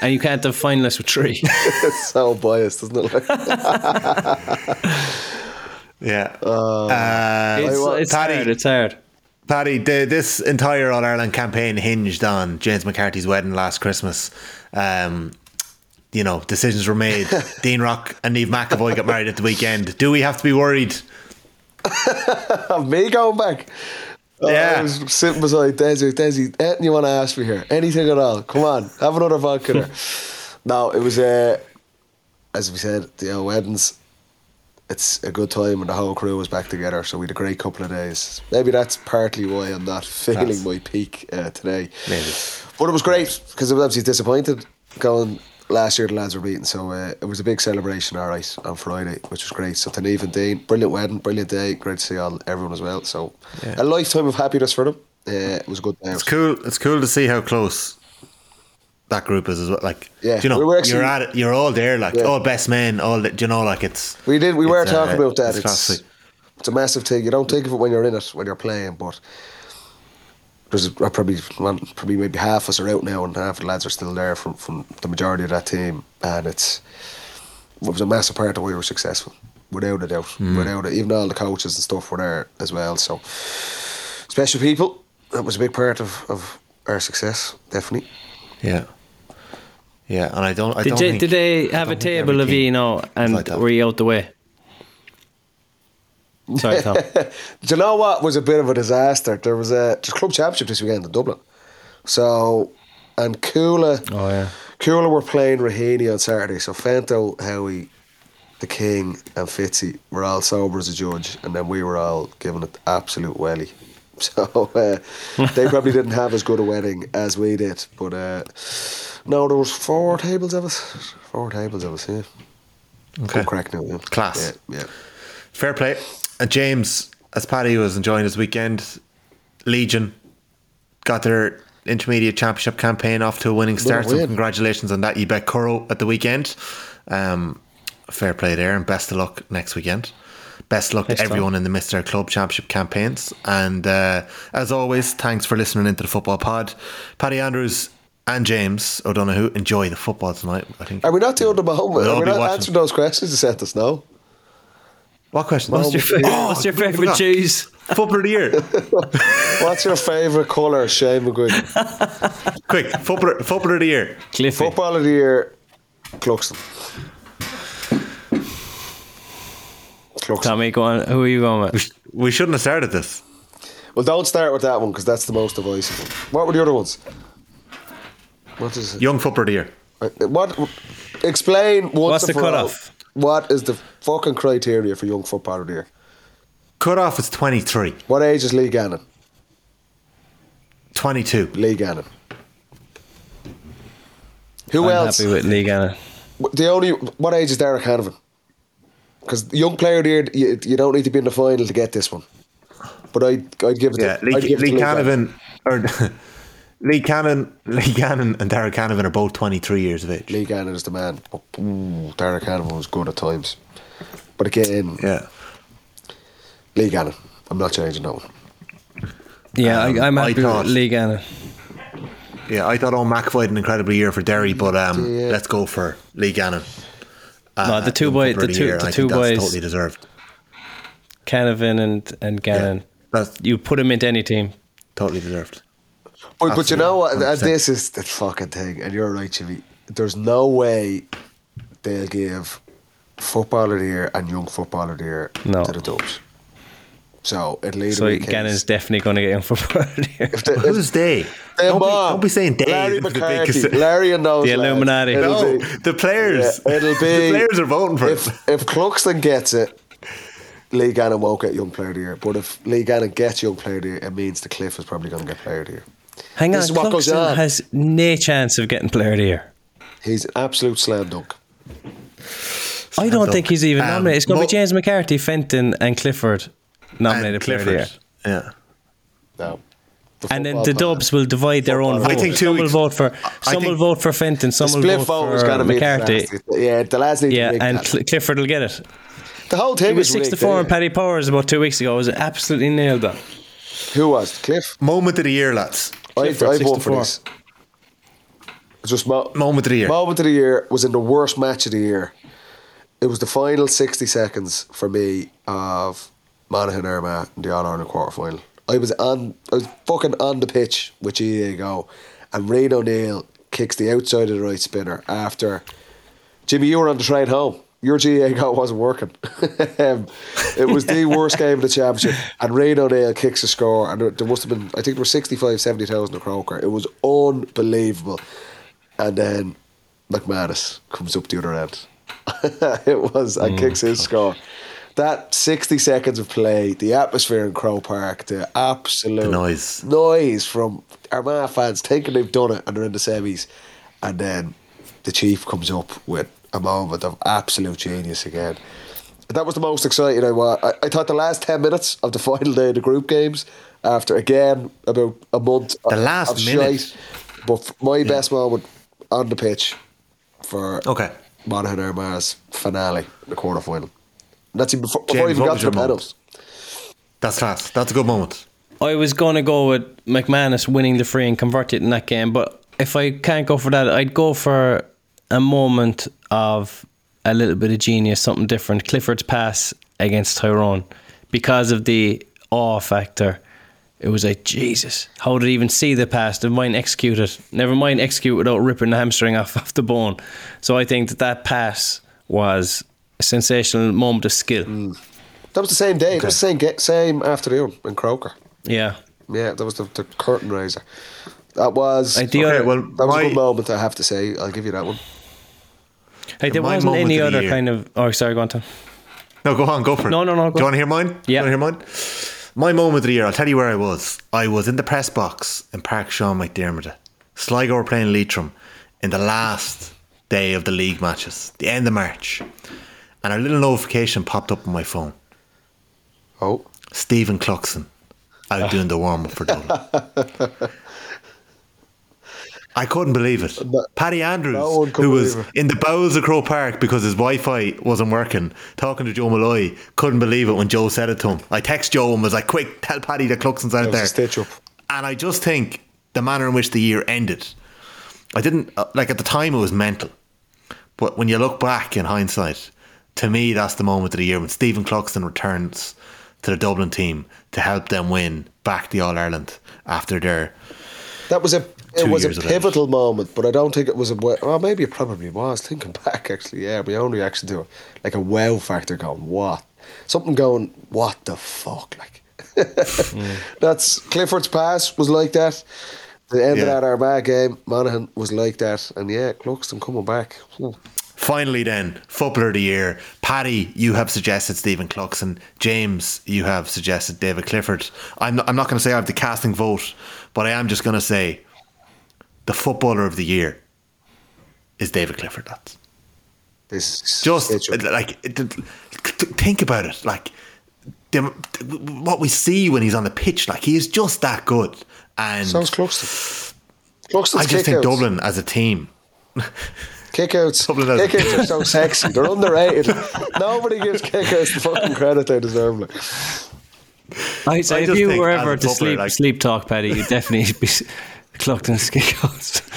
and you can't have finalists with three. <laughs> it's so biased, isn't it? Like, <laughs> Yeah. Uh, it's it's Paddy- hard. It's hard. Paddy, the, this entire All Ireland campaign hinged on James McCarthy's wedding last Christmas. Um, you know, decisions were made. <laughs> Dean Rock and Niamh McEvoy got married at the weekend. Do we have to be worried? Have <laughs> me going back. Oh, Yeah. I was sitting beside Dessie. Dessie, anything you want to ask me here? Anything at all? Come on, have another vodka there. <laughs> no, it was, uh, as we said, the uh, weddings. It's a good time and the whole crew was back together, so we had a great couple of days. Maybe that's partly why I'm not feeling That's- my peak uh, today. Maybe. But it was great because I was obviously disappointed going last year. The lads were beaten, so uh, it was a big celebration. All right, on Friday, which was great. So to Niamh and Dean, brilliant wedding, brilliant day. Great to see all everyone as well. So a lifetime of happiness for them. Uh, it was a good day. It's cool. It's cool to see how close that group is as well. Like, Yeah, you know, we actually, you're at it. You're all there. Like, Yeah. all best men. All that. You know, like it's. We did. We were talking uh, about that. It's, It's, it's a massive thing. You don't think of it when you're in it, when you're playing, but there's uh, probably well, probably maybe half of us are out now, and half the lads are still there from from the majority of that team, and it's it was a massive part of why we were successful, without a doubt. Mm. Without it, even all the coaches and stuff were there as well. So special people. That was a big part of, of our success, definitely. Yeah. Yeah, and I don't. I Did, don't you, think, did they have a table of you know, and like were you out the way? Sorry, Tom. Do you know what was a bit of a disaster? There was a club championship this weekend in Dublin. So, and Cuala, Oh, yeah. Cuala were playing Raheny on Saturday. So Fento, Howie, the King, and Fitzy were all sober as a judge, and then we were all giving it absolute welly. <laughs> So uh, they probably didn't have as good a wedding as we did. But uh, no, there was four tables of us. Four tables of us. Yeah. Okay. Good crack now. Yeah. Class. Yeah. yeah. Fair play. And James, as Paddy was enjoying his weekend, Legion got their intermediate championship campaign off to a winning start. So congratulations on that. You bet Currow at the weekend. Um, fair play there, and best of luck next weekend. Best luck to everyone in the Mr. Club Championship campaigns. And uh, as always, thanks for listening into the football pod. Paddy Andrews and James O'Donoghue, enjoy the football tonight. I think. Are we not doing the all Are we not watching. answering those questions you sent us now? What question? What's your, fa- what's your Oh, favourite cheese? Footballer of the year. <laughs> What's your favourite colour, Shane McGuigan? <laughs> Quick, footballer, footballer of the year. Cliffy. Football of the year, Cluxton. Cluxton. Tommy, go on. Who are you going with? We shouldn't have started this. Well, don't start with that one because that's the most divisive. What were the other ones? What is it? Young footballer of the year. Uh, What? Explain once What's the for all, cutoff? What is the fucking criteria for young footballer of the year? Cut off is 23. What age is Lee Gannon? 22. Lee Gannon. Who I'm else? happy with Lee Gannon. The only what age is Darragh Canavan? Because young player there, you, you don't need to be in the final to get this one. But I I'd give it. Yeah, to, Lee, I'd give it Lee to Lee Gannon. Canavan. Or, Lee Gannon, <laughs> Lee Gannon, and Darragh Canavan are both twenty three years of age. Lee Gannon is the man. But, ooh, Derek Hannon was good at times. But again, Yeah, Lee Gannon. I'm not changing that one. Yeah, Um, I, I'm I happy thought- with Lee Gannon. yeah. I thought Eoin McEvoy had an incredible year for Derry, but um, Yeah. let's go for Lee Gannon. Uh, No, the two Young boy- the two- year, the two think boys- totally deserved. Canavan and, and Gannon. That's You put him into any team. totally deserved. But, but you know what? Absolutely, And this is the fucking thing, and you're right, Jimmy. There's no way they'll give footballer of the year and young footballer of the year No. to the Dubs. So it'll So be Gannon's definitely going to get young footballer here. If the- if- Who's they? Their Don't be, don't be saying they. Larry <laughs> if the McCarthy, <laughs> Larry and those The lads. Illuminati. It'll No, be- the players. Yeah, it'll <laughs> be the players are voting for if, it. If Cluxton gets it, Lee Gannon won't get Young Player of the Year. But if Lee Gannon gets Young Player of the Year, it means the Cliff is probably going to get Player of the Year. Hang on, This is what goes Cluxton on. has no chance of getting player of the year. He's an absolute slam dunk. I don't dunk. think he's even Um, nominated. It's going to Mo- be James McCarthy, Fenton, and Clifford nominated And player of the year. Yeah. No. And then the player. Dubs will divide their own Football. vote. I think two some will vote for some will vote for Fenton, some will vote vote for going to be McCarthy. Yeah, the lads need Yeah, to and. Cl- Clifford will get it. the whole team thing was was six to four yeah. in Paddy Powers about two weeks ago. Was absolutely nailed that. Who was Cliff? Moment of the year, lads. I, Clifford, I six to vote for this. It's just mo- Moment of the year. Moment of the year was in the worst match of the year. It was the final 60 seconds for me of Monaghan Armagh in the All Ireland quarter final. I was on, I was fucking on the pitch with GAA GO, and Rian O'Neill kicks the outside of the right spinner after Jimmy. You were on the train home. Your GAA GO <laughs> wasn't working. um, it was the worst <laughs> game of the championship, and Rian O'Neill kicks a score, and there, there must have been, I think there were 65, 70,000 a croker. It was unbelievable. And then McManus comes up the other end. <laughs> it was and kicks his score. That sixty seconds of play, the atmosphere in Croke Park, the absolute The noise. noise from Armagh fans thinking they've done it and they're in the semis, and then the chief comes up with a moment of absolute genius again. That was the most exciting I was. I, I thought the last ten minutes of the final day of the group games, after again about a month The last of minute. shite, but f- my best moment on the pitch for Okay. Monaghan Armagh's finale, the quarter final. That's even before, before James, I even got to the medals. That's class. That's a good moment. I was going to go with McManus winning the free and convert it in that game, but if I can't go for that, I'd go for a moment of a little bit of genius, something different. Clifford's pass against Tyrone because of the awe factor. It was like Jesus. How did he even see the pass? Never mind execute it. Never mind execute without ripping the hamstring off, <laughs> off the bone. So I think that that pass was a sensational moment of skill. Mm. That was the same day. It was the same same afternoon in Croker. Yeah. Yeah, that was the, the curtain raiser. That was Like the Okay, other, well, that was my, a good moment. I have to say. I'll give you that one. Like there wasn't any the other year. kind of. Oh, sorry, go on, Tom. No, go on, go for it. No, no, no, Do you want to hear mine? Yeah. Do you want to hear mine? My moment of the year, I'll tell you where I was. I was in the press box in Park Sean McDermott. Sligo were playing Leitrim in the last day of the league matches, the end of March. And a little notification popped up on my phone. Oh, Stephen Cluxton out <laughs> doing the warm up for Dublin. <laughs> I couldn't believe it. Paddy Andrews, no one could who was it. in the bowels of Croke Park because his Wi Fi wasn't working, talking to Joe Molloy, couldn't believe it when Joe said it to him. I text Joe and was like, quick, tell Paddy that Cluxton's out there. stitch up. And I just think the manner in which the year ended, I didn't, uh, like at the time it was mental. But when you look back in hindsight, to me, that's the moment of the year when Stephen Cluxton returns to the Dublin team to help them win back the All Ireland after their. that was a it was a pivotal moment, but I don't think it was a well. Maybe it probably was. Thinking <laughs> back, actually, yeah, my own reaction to it, like a wow factor, going what, something going what the fuck, <laughs> like. Mm. That's Clifford's pass was like that. The end of that Armagh game, Monaghan was like that, and yeah, Cluxton coming back. Finally, then, Footballer of the Year. Paddy, you have suggested Stephen Cluxton. James, you have suggested David Clifford. I'm not, I'm not going to say I have the casting vote, but I am just going to say the Footballer of the Year is David Clifford. That's This just stitch like it- it- think about it. Like the, what we see when he's on the pitch, like he is just that good. And sounds Cluxton. Cluxton's I just think kickouts. Dublin as a team. <laughs> Kickouts. Dublin has- Kickouts are so <laughs> sexy. They're underrated. Nobody gives kickouts the fucking credit they deserve. Like. I say I if you were ever to footballer, sleep like- sleep talk, Paddy, you'd definitely be Cluxton's kickouts.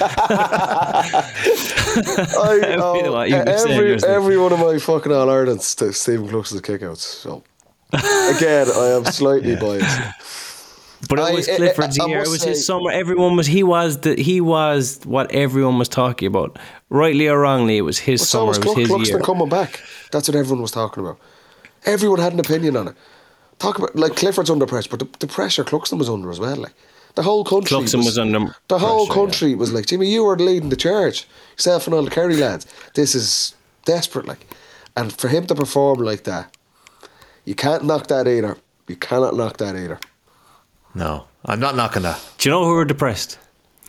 <laughs> <laughs> I, That would be what you'd be saying, every, every one of my fucking All Irelands to Stephen Cluxton's kickouts. So again, I am <laughs> slightly biased. But it was eh, eh, I- Clifford's I- I year. It was his summer. Everyone was he was the he was what everyone was talking about. Rightly or wrongly, it was his so summer. was It was Clux- his Cluxton year. coming back. That's what everyone was talking about. Everyone had an opinion on it. Talk about like Clifford's under pressure, but the, the pressure Cluxton was under as well. Like the whole country. Cluxton was under The whole pressure, country was like, Jimmy, you were leading the charge. Yourself and all the Kerry lads. This is desperate, like, and for him to perform like that, you can't knock that either. You cannot knock that either. No, I'm not knocking that. Do you know who were depressed?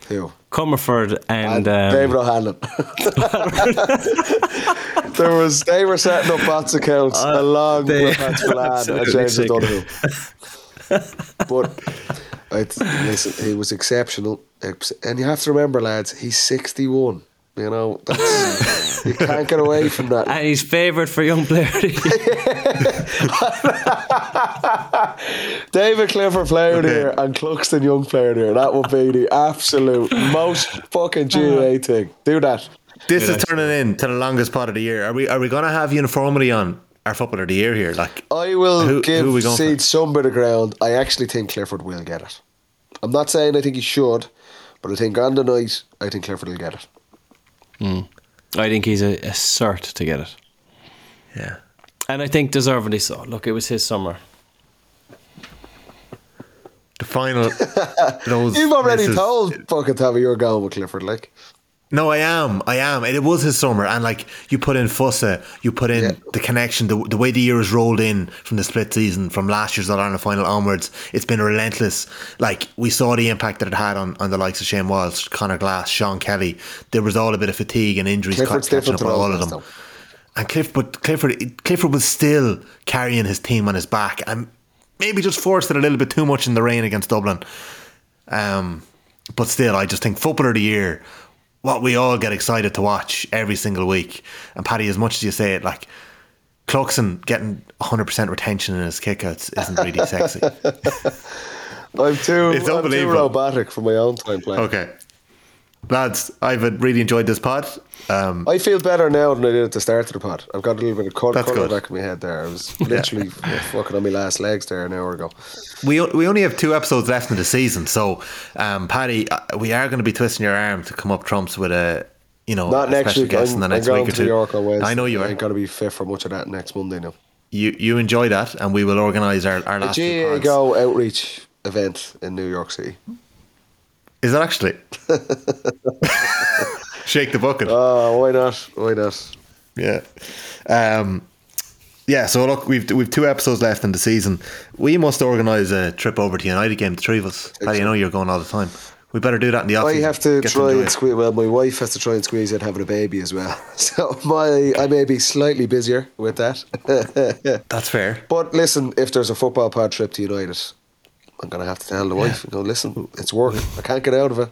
Who? Comerford and, And um, David O'Hanlon. <laughs> there was they were setting up bots accounts along they- with Pat Spillane and James sick. O'Donoghue. but I'd, listen, he was exceptional, and you have to remember, lads, he's sixty-one. You know, that's, <laughs> you can't get away from that. and he's favoured for young player. of. <laughs> David Clifford player of the Okay. year and Cluxton young player of the year. That would be the absolute most fucking <laughs> uh-huh. GAA thing. Do that. This is turning in to the longest part of the year. Are we? Are we going to have uniformity on our footballer of the year here? Like, I will Who- give who are we going for? Seed some bit of ground. I actually think Clifford will get it. I'm not saying I think he should, but I think on the night, I think Clifford will get it. Hmm. I think he's a, a cert to get it, yeah, and I think deservedly so. Look, it was his summer. the final. <laughs> those You've already misses- told fucking Tommy you're going with Clifford, like. No, I am. I am. And it was his summer. And like you put in Fossa, you put in Yeah. the connection, the, the way the year has rolled in from the split season, from last year's All Ireland final onwards. It's been relentless. Like we saw the impact that it had on, on the likes of Shane Walsh, Conor Glass, Sean Kelly. There was all a bit of fatigue and injuries Clifford's catching up on all of them. though. And Cliff, but Clifford, Clifford was still carrying his team on his back, and maybe just forced it a little bit too much in the rain against Dublin. Um, but still, I just think footballer of the year, what we all get excited to watch every single week. And Paddy, as much as you say it, like Cluxton getting 100% retention in his kickouts isn't really <laughs> sexy. I'm too, It's I'm too robotic for my own time playing. Okay. Lads, I've really enjoyed this pod. Um, I feel better now than I did at the start of the pod. I've got a little bit of colour, That's colour back in my head there. I was <laughs> literally fucking on my last legs there an hour ago. we we only have two episodes left in the season, so um, Paddy, uh, we are going to be twisting your arm to come up trumps with a you know Not next special week. guest I'm, in the I'm next going week or two. New York Wednesday. I know you I are. ain't going to be fit for much of that next Monday now. You you enjoy that, and we will organise our our last GA. Go outreach event in New York City. Is that actually? <laughs> Shake the bucket. Oh, why not? Why not? Yeah. Um, yeah, so look, we've we've two episodes left in the season. We must organise a trip over to United game, the three of us. How do you know you're going all the time. We better do that in the office. I have to try and squeeze. Well, my wife has to try and squeeze in having a baby as well. <laughs> So my I may be slightly busier with that. <laughs> That's fair. but listen, if there's a football pod trip to United, I'm gonna have to tell the wife. You know, listen, it's work. I can't get out of it.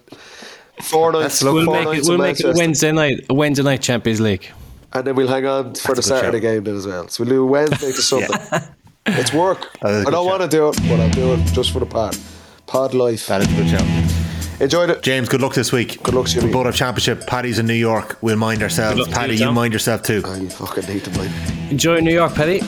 Four nights. look We'll four make nights it. We'll make it a Wednesday night. Wednesday night Champions League. and then we'll hang on for That's the Saturday shout. game then as well. So we'll do Wednesday to <laughs> Sunday. it's work. That is a I good don't want to do it, but I'll do it just for the pod. Pod life. That is a good shout. Enjoyed it. James, good luck this week. Good luck to you, We mate. both have championship. Paddy's in New York. We'll mind ourselves. Good luck to Paddy, you, you mind yourself too. Ah, I fucking hate to mind. Enjoy New York, Paddy.